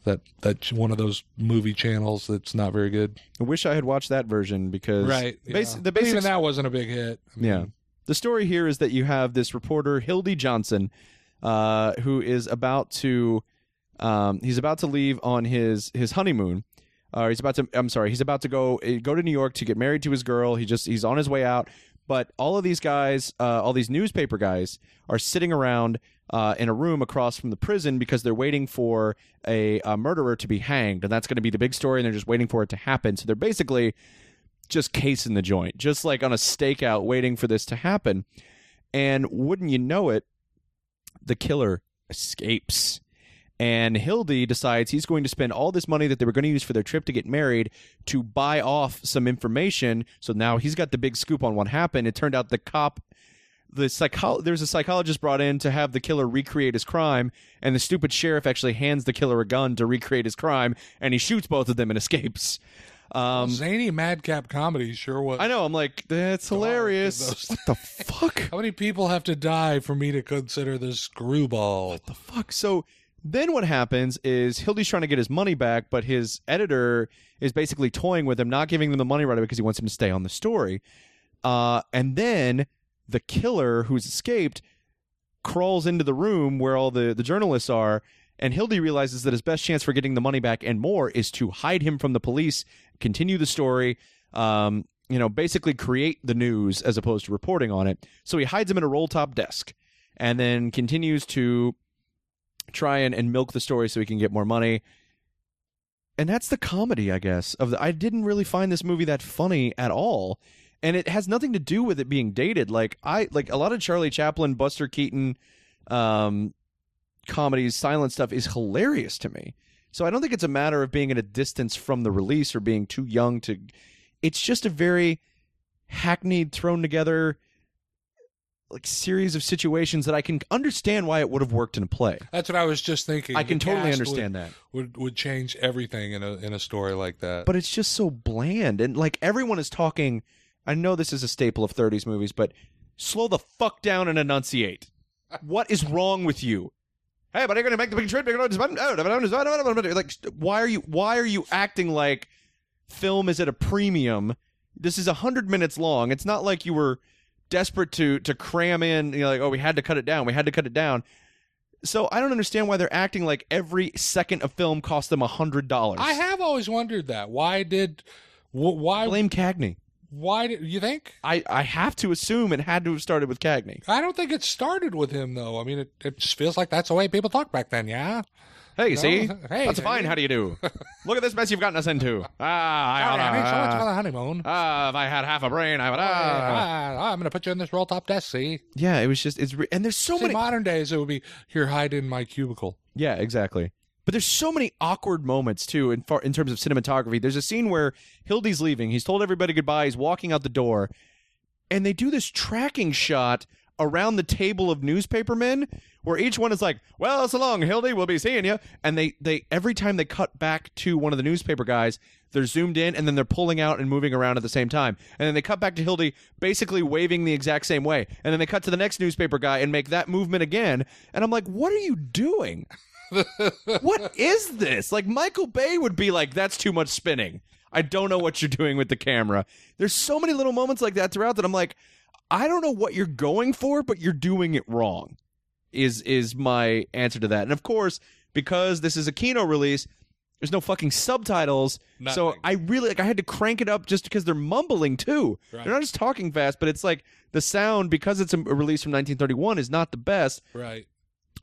that that one of those movie channels that's not very good. I wish I had watched that version because Right. yeah. the But basic even that wasn't a big hit. I mean, Yeah. the story here is that you have this reporter Hildy Johnson, uh, who is about to, um, he's about to leave on his his honeymoon. Uh, he's about to. I'm sorry. He's about to go uh, go to New York to get married to his girl. He just he's on his way out. But all of these guys, uh, all these newspaper guys, are sitting around uh, in a room across from the prison because they're waiting for a, a murderer to be hanged, and that's going to be the big story. And they're just waiting for it to happen. So they're basically just casing the joint, just like on a stakeout, waiting for this to happen. And wouldn't you know it, the killer escapes. And Hildy decides he's going to spend all this money that they were going to use for their trip to get married to buy off some information. So now he's got the big scoop on what happened. It turned out the cop, the psycho- there's a psychologist brought in to have the killer recreate his crime, and the stupid sheriff actually hands the killer a gun to recreate his crime, and he shoots both of them and escapes. Um, zany madcap comedy sure was. I know. I'm like, that's hilarious. What the fuck? How many people have to die for me to consider this screwball? the fuck? So Then what happens is Hildy's trying to get his money back, but his editor is basically toying with him, not giving him the money right away because he wants him to stay on the story. Uh, and then the killer who's escaped crawls into the room where all the, the journalists are, and Hildy realizes that his best chance for getting the money back and more is to hide him from the police, continue the story, um, you know, basically create the news as opposed to reporting on it. So he hides him in a roll top desk and then continues to try and, and milk the story so he can get more money. And that's the comedy, I guess. Of the, I didn't really find this movie that funny at all, and it has nothing to do with it being dated. Like I like a lot of Charlie Chaplin, Buster Keaton, um, comedies, silent stuff is hilarious to me. So I don't think it's a matter of being at a distance from the release or being too young to. It's just a very hackneyed, thrown together like series of situations that I can understand why it would have worked in a play. That's what I was just thinking. I The can totally understand would, that. Would would change everything in a in a story like that. But it's just so bland and like everyone is talking I know this is a staple of 30s movies, but slow the fuck down and enunciate. What is wrong with you? Hey, but I'm going to make the big trip. Like, why are you? Why are you acting like film is at a premium? This is a hundred minutes long. It's not like you were desperate to to cram in. You know, like, oh, we had to cut it down. We had to cut it down. So I don't understand why they're acting like every second of film cost them a hundred dollars. I have always wondered that. Why did why blame Cagney. Why did you think? I, I have to assume it had to have started with Cagney. I don't think it started with him though. I mean, it, it just feels like that's the way people talk back then. Yeah. Hey, you see? Hey, That's fine. How do you do? Look at this mess you've gotten us into. Ah, I oughta- honey, so much for the honeymoon. Ah, if I had half a brain, I would. Ah. Ah, I'm going to put you in this roll top desk. See, Yeah, it was just it's re- and there's so see, many. modern days it would be here, hide in my cubicle. Yeah, exactly. But there's so many awkward moments too in far, in terms of cinematography. There's a scene where Hildy's leaving. He's told everybody goodbye. He's walking out the door, and they do this tracking shot around the table of newspapermen where each one is like, "Well, so long, Hildy. We'll be seeing you." And they they every time they cut back to one of the newspaper guys, they're zoomed in and then they're pulling out and moving around at the same time. And then they cut back to Hildy basically waving the exact same way. And then they cut to the next newspaper guy and make that movement again. And I'm like, "What are you doing?" what is this? Like Michael Bay would be like, that's too much spinning. I don't know what you're doing with the camera. There's so many little moments like that throughout that I'm like, I don't know what you're going for, but you're doing it wrong. Is is my answer to that. And of course, because this is a Kino release, there's no fucking subtitles. So I really like I had to crank it up just because they're mumbling too. Right. They're not just talking fast, but it's like the sound because it's a release from 1931 is not the best. Right.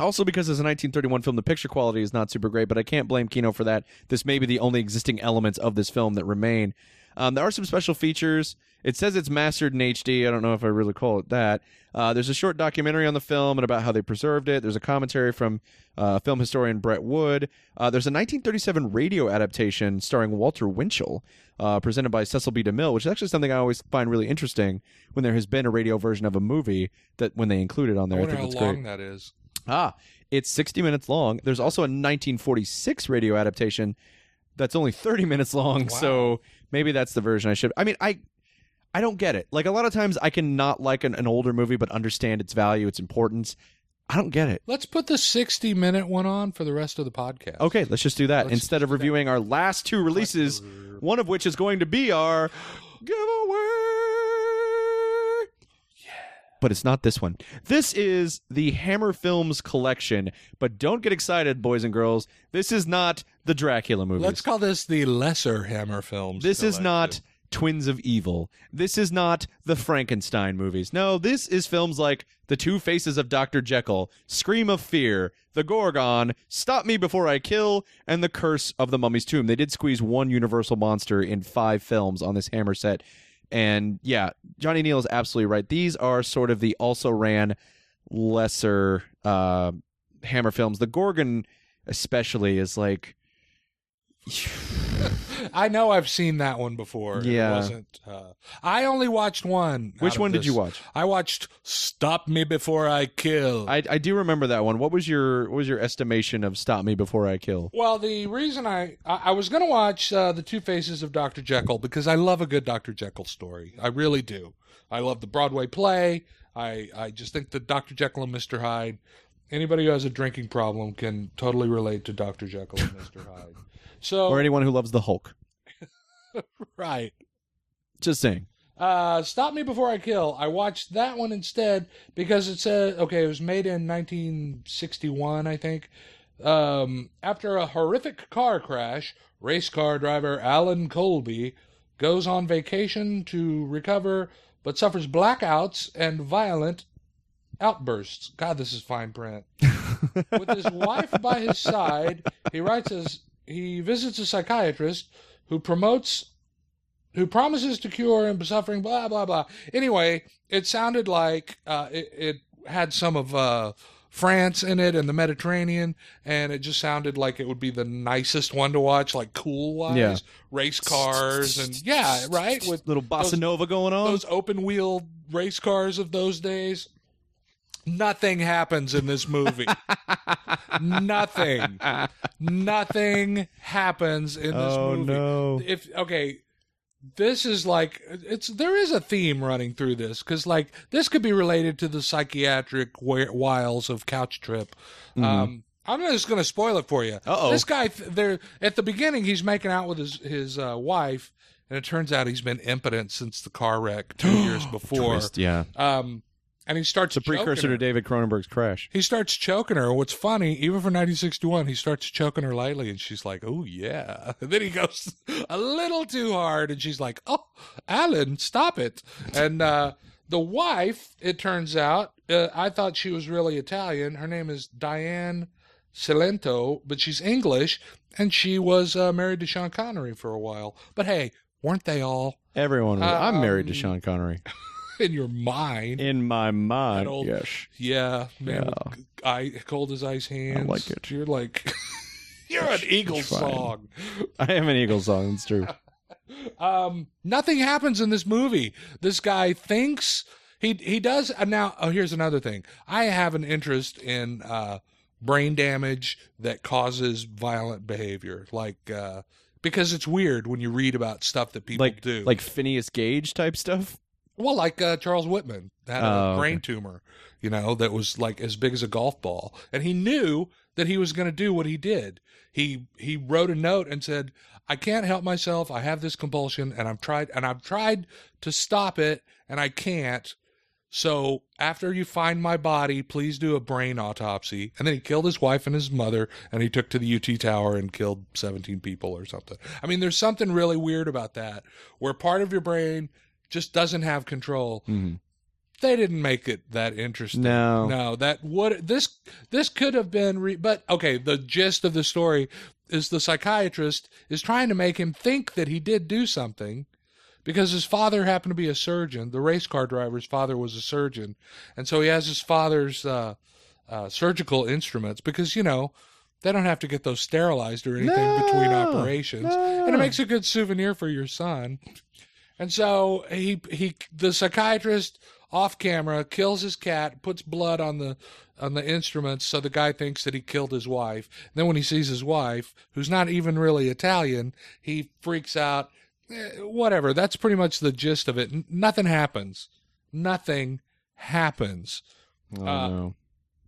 Also, because it's a 1931 film, the picture quality is not super great, but I can't blame Kino for that. This may be the only existing elements of this film that remain. Um, there are some special features. It says it's mastered in HD. I don't know if I really call it that. Uh, there's a short documentary on the film and about how they preserved it. There's a commentary from uh, film historian Bret Wood. Uh, there's a 1937 radio adaptation starring Walter Winchell, uh, presented by Cecil B. DeMille, which is actually something I always find really interesting when there has been a radio version of a movie that when they include it on there. I I, think how that's long great. that is. Ah, it's 60 minutes long. There's also a 1946 radio adaptation that's only 30 minutes long. Wow. So maybe that's the version I should. I mean, I I don't get it. Like a lot of times I can not like an, an older movie but understand its value, its importance. I don't get it. Let's put the 60 minute one on for the rest of the podcast. Okay, let's just do that Let's instead of do that. reviewing our last two releases, one of which is going to be our giveaway. But it's not this one. This is the Hammer Films collection. But don't get excited, boys and girls. This is not the Dracula movies. Let's call this the lesser Hammer films. This is not Twins of Evil. This is not the Frankenstein movies. No, this is films like The Two Faces of Dr. Jekyll, Scream of Fear, The Gorgon, Stop Me Before I Kill, and The Curse of the Mummy's Tomb. They did squeeze one Universal monster in five films on this Hammer set. And yeah, Johnny Neal is absolutely right. These are sort of the also ran lesser uh, Hammer films. The Gorgon, especially, is like. I know I've seen that one before. Yeah. It wasn't. Uh, I only watched one. Which one did you watch? I watched Stop Me Before I Kill. I, I do remember that one. What was your what was your estimation of Stop Me Before I Kill? well, the reason I I, I was going to watch uh, the Two Faces of Dr. Jekyll because I love a good Dr. Jekyll story. I really do. I love the Broadway play. I I just think that Dr. Jekyll and Mr. Hyde Anybody who has a drinking problem can totally relate to Dr. Jekyll and Mr. Hyde. So, Or anyone who loves the Hulk. right. Just saying. Uh, Stop Me Before I Kill. I watched that one instead because it said, okay, it was made in 1961, I think. Um, after a horrific car crash, race car driver Alan Colby goes on vacation to recover, but suffers blackouts and violent outbursts. God, this is fine print. With his wife by his side, he writes as he visits a psychiatrist who promotes who promises to cure him suffering, blah blah blah. Anyway, it sounded like uh, it, it had some of uh, France in it and the Mediterranean, and it just sounded like it would be the nicest one to watch, like cool wise, Yeah. race cars and yeah, right with Little bossa Those- nova going on. those open wheel race cars of those days. Nothing happens in this movie. Nothing. Nothing happens in this oh movie. no. If okay, this is like it's there is a theme running through this because like this could be related to the psychiatric wi- wiles of Couch Trip. Um, I'm just going to spoil it for you. Mm-hmm. Uh-oh. This guy, th- there at the beginning, he's making out with his his uh, wife, and it turns out he's been impotent since the car wreck two years before. Twist, yeah. Um, and he starts it's a precursor to David Cronenberg's Crash. He starts choking her. What's funny, even for 1961, he starts choking her lightly, and she's like, "Oh yeah." And then he goes a little too hard, and she's like, "Oh, Alan, stop it!" And uh, the wife, it turns out, uh, I thought she was really Italian. Her name is Diane Cilento, but she's English, and she was uh, married to Sean Connery for a while. But hey, weren't they all Everyone. Was, I'm married to Um, Sean Connery. in your mind? In my mind, old- yes. Yeah, man, Yeah. eye, cold as ice hands. like it. You're like, you're an Eagles fine. song. I am an Eagles song. It's true. Um, nothing happens in this movie. This guy thinks he he does. Uh, now, oh, here's another thing. I have an interest in uh, brain damage that causes violent behavior, like uh, because it's weird when you read about stuff that people like do. like Phineas Gage type stuff. Well, like uh, Charles Whitman had a Oh, okay. brain tumor, you know, that was like as big as a golf ball, and he knew that he was going to do what he did. He he wrote a note and said, "I can't help myself. I have this compulsion, and I've tried and I've tried to stop it, and I can't. So after you find my body, please do a brain autopsy." And then he killed his wife and his mother, and he took to the UT Tower and killed seventeen people or something. I mean, there's something really weird about that, where part of your brain just doesn't have control. Mhm. They didn't make it that interesting. No. no, that would this this could have been. Re- but okay, the gist of the story is the psychiatrist is trying to make him think that he did do something because his father happened to be a surgeon. The race car driver's father was a surgeon, and so he has his father's uh, uh, surgical instruments because you know they don't have to get those sterilized or anything between No, operations, no. and it makes a good souvenir for your son. And so he he the psychiatrist off camera kills his cat, puts blood on the on the instruments, so the guy thinks that he killed his wife. then when he sees his wife, who's not even really Italian, he freaks out. Eh, whatever. That's pretty much the gist of it. N- nothing happens. Nothing happens. Oh, Uh, no.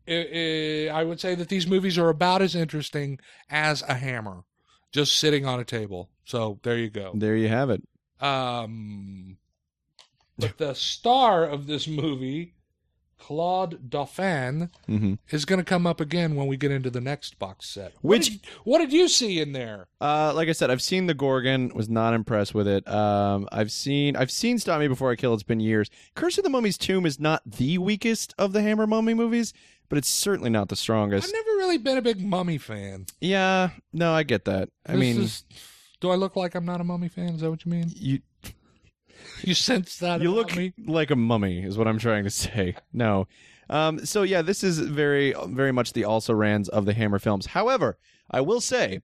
I- I I would say that these movies are about as interesting as a hammer, just sitting on a table. So there you go. There you have it. Um, but the star of this movie, Claude Dauphin, hmm is going to come up again when we get into the next box set. Which- what did, what did you see in there? Uh, like I said, I've seen the Gorgon. Was not impressed with it. Um, I've seen I've seen Stop Me Before I Kill. It's been years. Curse of the Mummy's Tomb is not the weakest of the Hammer Mummy movies, but it's certainly not the strongest. I've never really been a big Mummy fan. Yeah, no, I get that. I This mean, is- do I look like I'm not a Mummy fan? Is that what you mean? you You sense that you look me? like a mummy is what i'm trying to say no um, so yeah this is very very much the also rans of the hammer films however i will say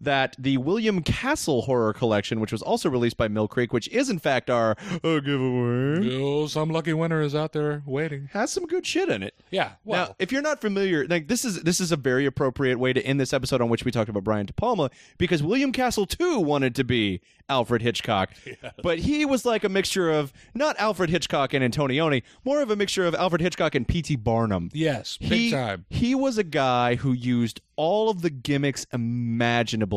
that the William Castle horror collection, which was also released by Mill Creek, which is in fact our uh, giveaway, Oh, some lucky winner is out there waiting. has some good shit in it. Yeah. Well, now, if you're not familiar, like this is this is a very appropriate way to end this episode on which we talked about Brian De Palma because William Castle too wanted to be Alfred Hitchcock, but he was like a mixture of not Alfred Hitchcock and Antonioni, more of a mixture of Alfred Hitchcock and P.T. Barnum. yes, big he, time. He was a guy who used all of the gimmicks imaginable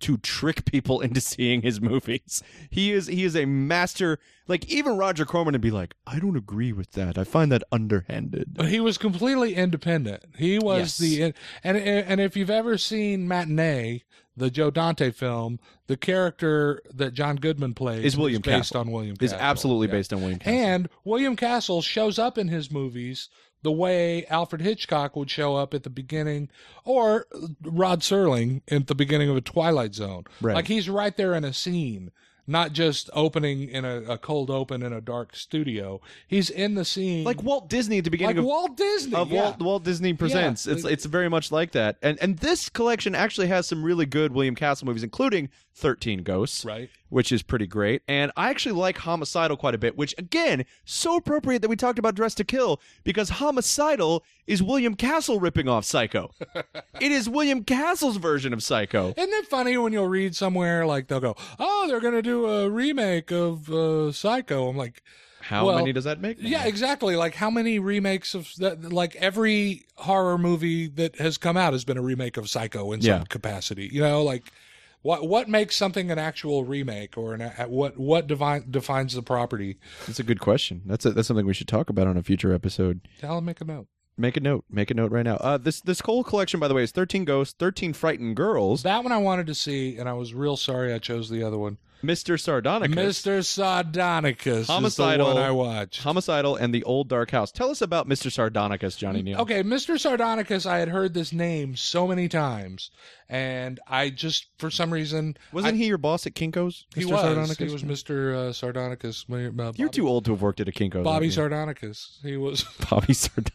to trick people into seeing his movies. He is he is a master. Like even Roger Corman would be like, I don't agree with that. I find that underhanded. But he was completely independent. He was Yes. the and and if you've ever seen Matinee, the Joe Dante film, the character that John Goodman plays Is William based Castle. on William. Is Castle. absolutely Yeah. based on William Castle. And William Castle shows up in his movies the way Alfred Hitchcock would show up at the beginning, or Rod Serling at the beginning of a Twilight Zone. Right. Like he's right there in a scene, not just opening in a, a cold open in a dark studio. He's in the scene, like Walt Disney at the beginning like of Walt Disney. of yeah. Walt, Walt Disney Presents. Yeah. It's it's very much like that. And and this collection actually has some really good William Castle movies, including Thirteen Ghosts, Right. which is pretty great. And I actually like Homicidal quite a bit, which again, so appropriate that we talked about Dressed to Kill because Homicidal is William Castle ripping off Psycho. it is William Castle's version of Psycho. Isn't it funny when you'll read somewhere like they'll go, "Oh, they're going to do a remake of uh, Psycho." I'm like, How Well, many does that make? Yeah, exactly. Like how many remakes of that? Like every horror movie that has come out has been a remake of Psycho in some Yeah. capacity. You know, like what what makes something an actual remake or an what what define, defines the property? That's a good question. That's a, that's something we should talk about on a future episode. I'll make a note. Make a note. Make a note right now. Uh, this this whole collection, by the way, is thirteen ghosts, thirteen frightened girls, That one I wanted to see, and I was real sorry I chose the other one. Mister Sardonicus, Mister Sardonicus Homicidal. is the one I watched. Homicidal, and the Old Dark House. Tell us about Mister Sardonicus, Johnny Neal. Okay, Mr. Sardonicus, I had heard this name so many times, and I just, for some reason, Wasn't I- he your boss at Kinko's? he was. Sardonicus? He was Mr. Uh, Sardonicus. Uh, Bobby, You're too old to have worked at a Kinko's. Bobby? Sardonicus. He was. Bobby Sardonicus.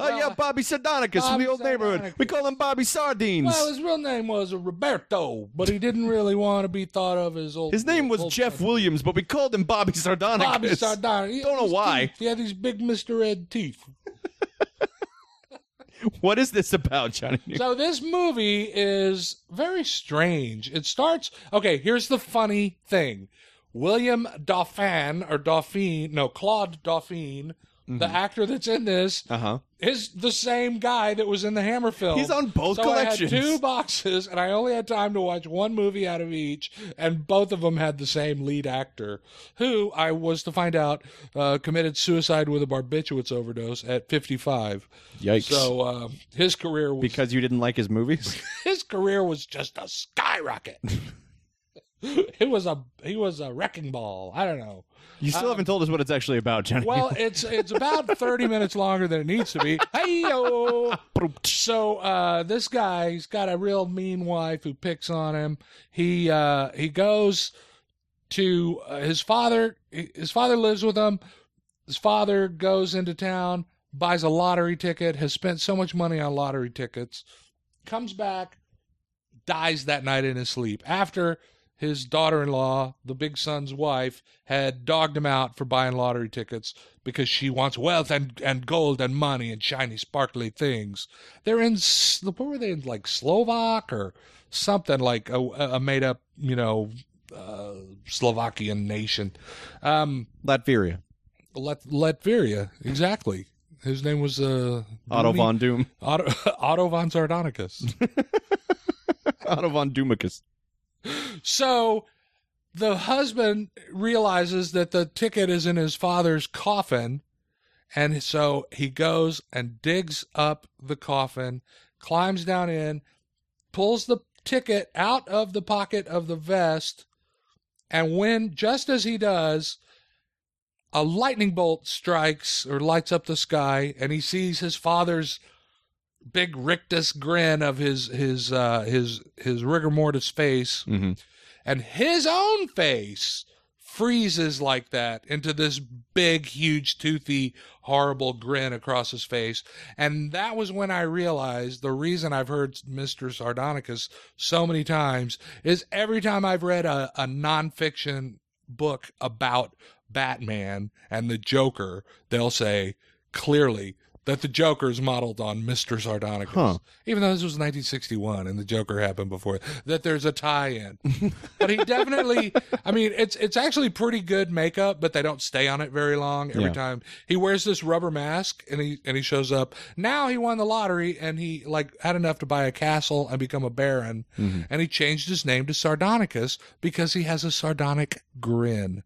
Oh Well, yeah, Bobby Sardonicus from the old neighborhood. We call him Bobby Sardines. Well, his real name was Roberto, but he didn't really want to be thought of as old. His name was old Jeff. Williams, but we called him Bobby Sardonicus. Bobby Sardonicus. Don't know why. teeth. He had these big Mr. Ed teeth. What is this about, Johnny? So this movie is very strange. It starts okay. Here's the funny thing: William Dauphin or Dauphine, no Claude Dauphine, the actor that's in this, Uh huh. Is the same guy that was in the Hammer film. He's on both so collections. I had two boxes, and I only had time to watch one movie out of each, and both of them had the same lead actor, who I was to find out uh, committed suicide with a barbiturates overdose at 55. Yikes. So um, his career was because you didn't like his movies? his career was just a skyrocket. it was a he was a wrecking ball. I don't know. You still haven't told us what it's actually about, Johnny. Well, it's it's about thirty minutes longer than it needs to be. Hey So uh, this guy, he's got a real mean wife who picks on him. He uh, he goes to uh, his father. His father lives with him. His father goes into town, buys a lottery ticket, has spent so much money on lottery tickets, comes back, dies that night in his sleep after his daughter-in-law, the big son's wife, had dogged him out for buying lottery tickets because she wants wealth and, and gold and money and shiny, sparkly things. They're in what were they in like Slovak or something like a, a made-up, you know, uh, Slovakian nation. Um, Latveria. Lat- Latveria, exactly. His name was uh, Otto von Doom. Otto, Otto von Sardonicus. Otto von Doomicus. So the husband realizes that the ticket is in his father's coffin. And so he goes and digs up the coffin, climbs down in, pulls the ticket out of the pocket of the vest. And when, just as he does, a lightning bolt strikes or lights up the sky, and he sees his father's big rictus grin of his his uh, his his rigor mortis face, Mm-hmm. and his own face freezes like that into this big, huge, toothy, horrible grin across his face. And that was when I realized the reason I've heard Mr. Sardonicus so many times is every time I've read a, a nonfiction book about Batman and the Joker, they'll say clearly that the Joker is modeled on Mr. Sardonicus. Huh. Even though this was 1961 and the Joker happened before, that there's a tie-in. but he definitely, I mean, it's it's actually pretty good makeup, but they don't stay on it very long. Every Yeah. time he wears this rubber mask and he and he shows up. Now he won the lottery and he like had enough to buy a castle and become a baron, mm-hmm. and he changed his name to Sardonicus because he has a sardonic grin,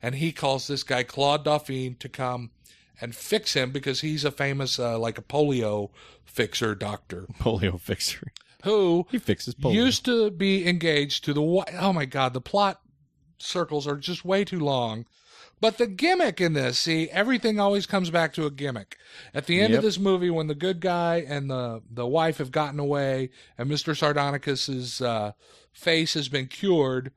and he calls this guy Claude Dauphine to come and fix him because he's a famous uh, like a polio fixer doctor Polio fixer. who He fixes polio. used to be engaged to the oh my god the plot circles are just way too long but the gimmick in this see everything always comes back to a gimmick at the end Yep. of this movie when the good guy and the the wife have gotten away and mr sardonicus's uh, face has been cured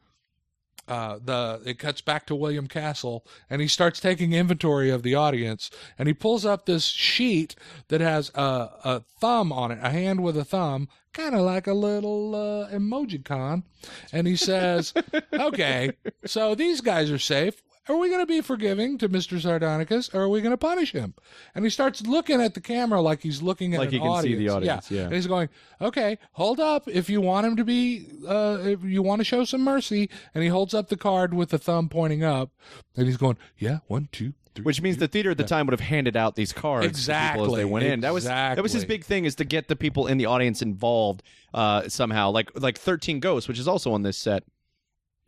uh, the it cuts back to William Castle, and he starts taking inventory of the audience, and he pulls up this sheet that has a, a thumb on it, a hand with a thumb, kind of like a little uh, emoji con, and he says, "Okay, so these guys are safe. Are we going to be forgiving to Mister Sardonicus, or are we going to punish him?" And he starts looking at the camera like he's looking at Like an he can see the audience. audience, yeah. And he's going, "Okay, hold up. If you want him to be, uh, if you want to show some mercy," and he holds up the card with the thumb pointing up, and he's going, "Yeah, one, two, three. Which means the theater at the time would have handed out these cards to people as they went in. That was that was his big thing is to get the people in the audience involved uh, somehow. Like like Thirteen Ghosts, which is also on this set.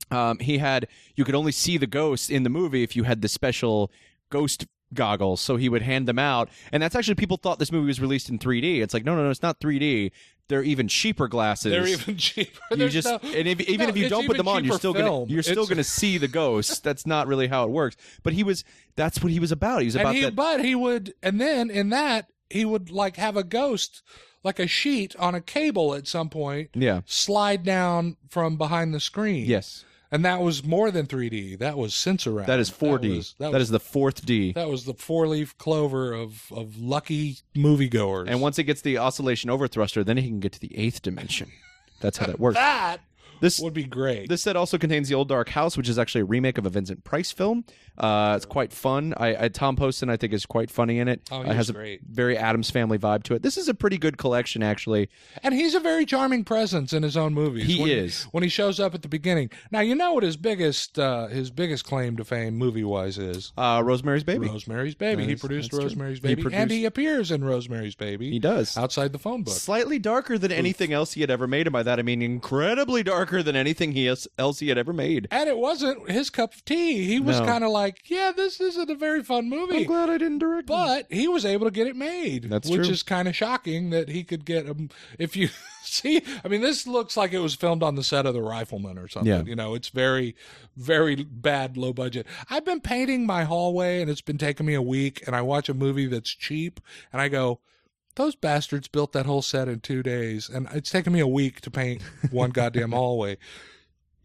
Um, he had you could only see the ghosts in the movie if you had the special ghost goggles. So he would hand them out, and that's actually people thought this movie was released in 3D. It's like no no no, it's not 3D. They're even cheaper glasses. They're even cheaper. you There's just no- and if, even no, if you don't put them on, you're still film. gonna you're still It's- gonna see the ghosts. That's not really how it works. But he was that's what he was about. He was about he, that. but he would, and then in that he would like have a ghost, like a sheet on a cable at some point, yeah. slide down from behind the screen. Yes. And that was more than 3D. That was Sensurround. That is 4D. That was, that that was, is the fourth D. that was the four leaf clover of of lucky moviegoers. and once he gets the oscillation over thruster, then he can get to the eighth dimension. That's how that works. that This would be great. this set also contains the Old Dark House, which is actually a remake of a Vincent Price film. Uh, it's quite fun. I, I Tom Poston, I think, is quite funny in it. Oh, Uh, he's has a great. very Addams Family vibe to it. This is a pretty good collection, actually. And he's a very charming presence in his own movies. He when is. when he shows up at the beginning. Now you know what his biggest uh, his biggest claim to fame movie wise is. Uh, Rosemary's Baby. Rosemary's Baby. he produced that's true. Rosemary's He Baby, and he appears in Rosemary's Baby. He does. outside the phone book. Slightly darker than anything else he had ever made, and by that I mean incredibly darker than anything he else, else he had ever made. And it wasn't his cup of tea. He was No. kind of like, yeah, this isn't a very fun movie. I'm glad I didn't direct. it. But he was able to get it made, That's which true. is kind of shocking that he could get um If you see, I mean, this looks like it was filmed on the set of The Rifleman or something. Yeah. You know, it's very, very bad, low budget. I've been painting my hallway, and it's been taking me a week. And I watch a movie that's cheap, and I go, "Those bastards built that whole set in two days, and it's taken me a week to paint one goddamn hallway."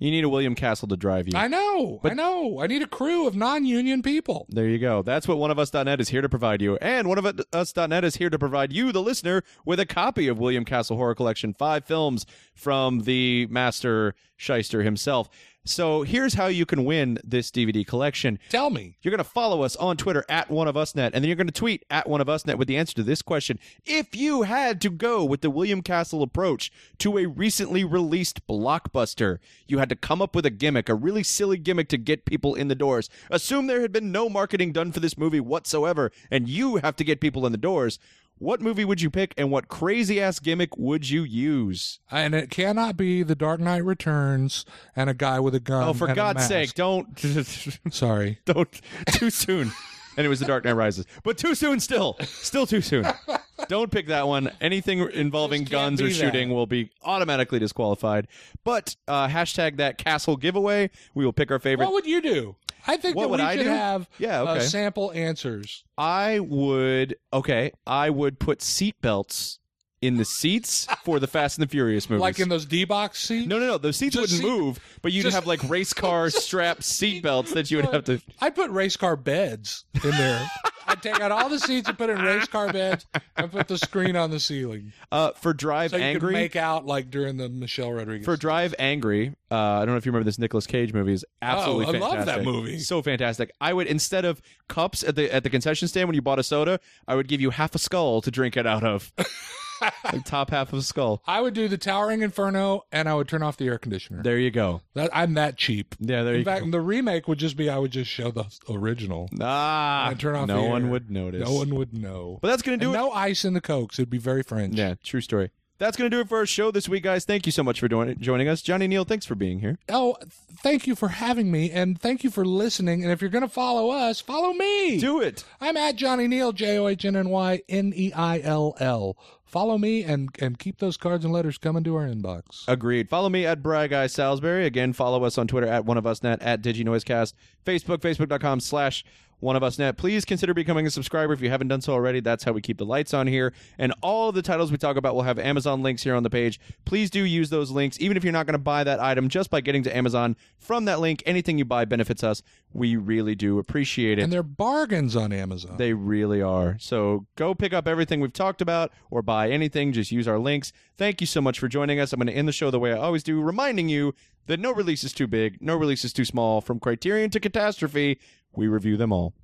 You need a William Castle to drive you. I know, I know. I need a crew of non-union people. There you go. That's what oneofus.net is here to provide you. And oneofus.net is here to provide you, the listener, with a copy of William Castle Horror Collection, five films from the master shyster himself. So here's how you can win this DVD collection. Tell me. You're going to follow us on Twitter at one of us net, and then you're going to tweet at one of us net with the answer to this question. If you had to go with the William Castle approach to a recently released blockbuster, you had to come up with a gimmick, a really silly gimmick to get people in the doors. Assume there had been no marketing done for this movie whatsoever, and you have to get people in the doors. What movie would you pick, and what crazy ass gimmick would you use? And it cannot be The Dark Knight Returns and a guy with a gun. Oh, for God's sake, don't. Sorry. don't too soon. And it was The Dark Knight Rises, but too soon still, still too soon. Don't pick that one. Anything involving guns or shooting that. will be automatically disqualified. But uh, hashtag that castle giveaway. We will pick our favorite. What would you do? I think What that would we I should do? have Yeah, uh, sample answers. I would. Okay, I would put seatbelts in the seats for the Fast and the Furious movies. Like in those D box seats? no, no, no. Those seats Just wouldn't seat- move, but you'd just- have like race car strap seat belts that you would have to. I'd put race car beds in there. I'd take out all the seats and put in race car beds and put the screen on the ceiling. Uh, for Drive So you Angry, could make out like during the Michelle Rodriguez. for Drive Angry, uh, I don't know if you remember this Nicolas Cage movie is absolutely Oh, I love fantastic. that movie. So fantastic. I would instead of cups at the at the concession stand when you bought a soda, I would give you half a skull to drink it out of. like top half of a skull. I would do the Towering Inferno and I would turn off the air conditioner. There you go. That, I'm that cheap. Yeah, there In you fact, go. the remake would just be I would just show the original. Ah, I'd turn off no the one air. would notice. No one would know. But that's gonna do And it. no ice in the cokes. It'd be very French. Yeah, true story. That's going to do it for our show this week, guys. Thank you so much for doing joining us. Johnny Neal, thanks for being here. Oh, thank you for having me, and thank you for listening. And if you're going to follow us, follow me. Do it. I'm at Johnny Neal, J O H N N Y N E I L L. Follow me and and keep those cards and letters coming to our inbox. Agreed. Follow me at Bry Salisbury. Again, follow us on Twitter at One of Us Net, at DigiNoiseCast, Facebook, Facebook.com slash One of Us Net. Please consider becoming a subscriber if you haven't done so already. That's how we keep the lights on here. And all of the titles we talk about will have Amazon links here on the page. Please do use those links, even if you're not going to buy that item, just by getting to Amazon from that link. Anything you buy benefits us. We really do appreciate it. And they're bargains on Amazon. They really are. So go pick up everything we've talked about or buy anything. Just use our links. Thank you so much for joining us. I'm going to end the show the way I always do, reminding you that no release is too big, no release is too small. From Criterion to Catastrophe, we review them all.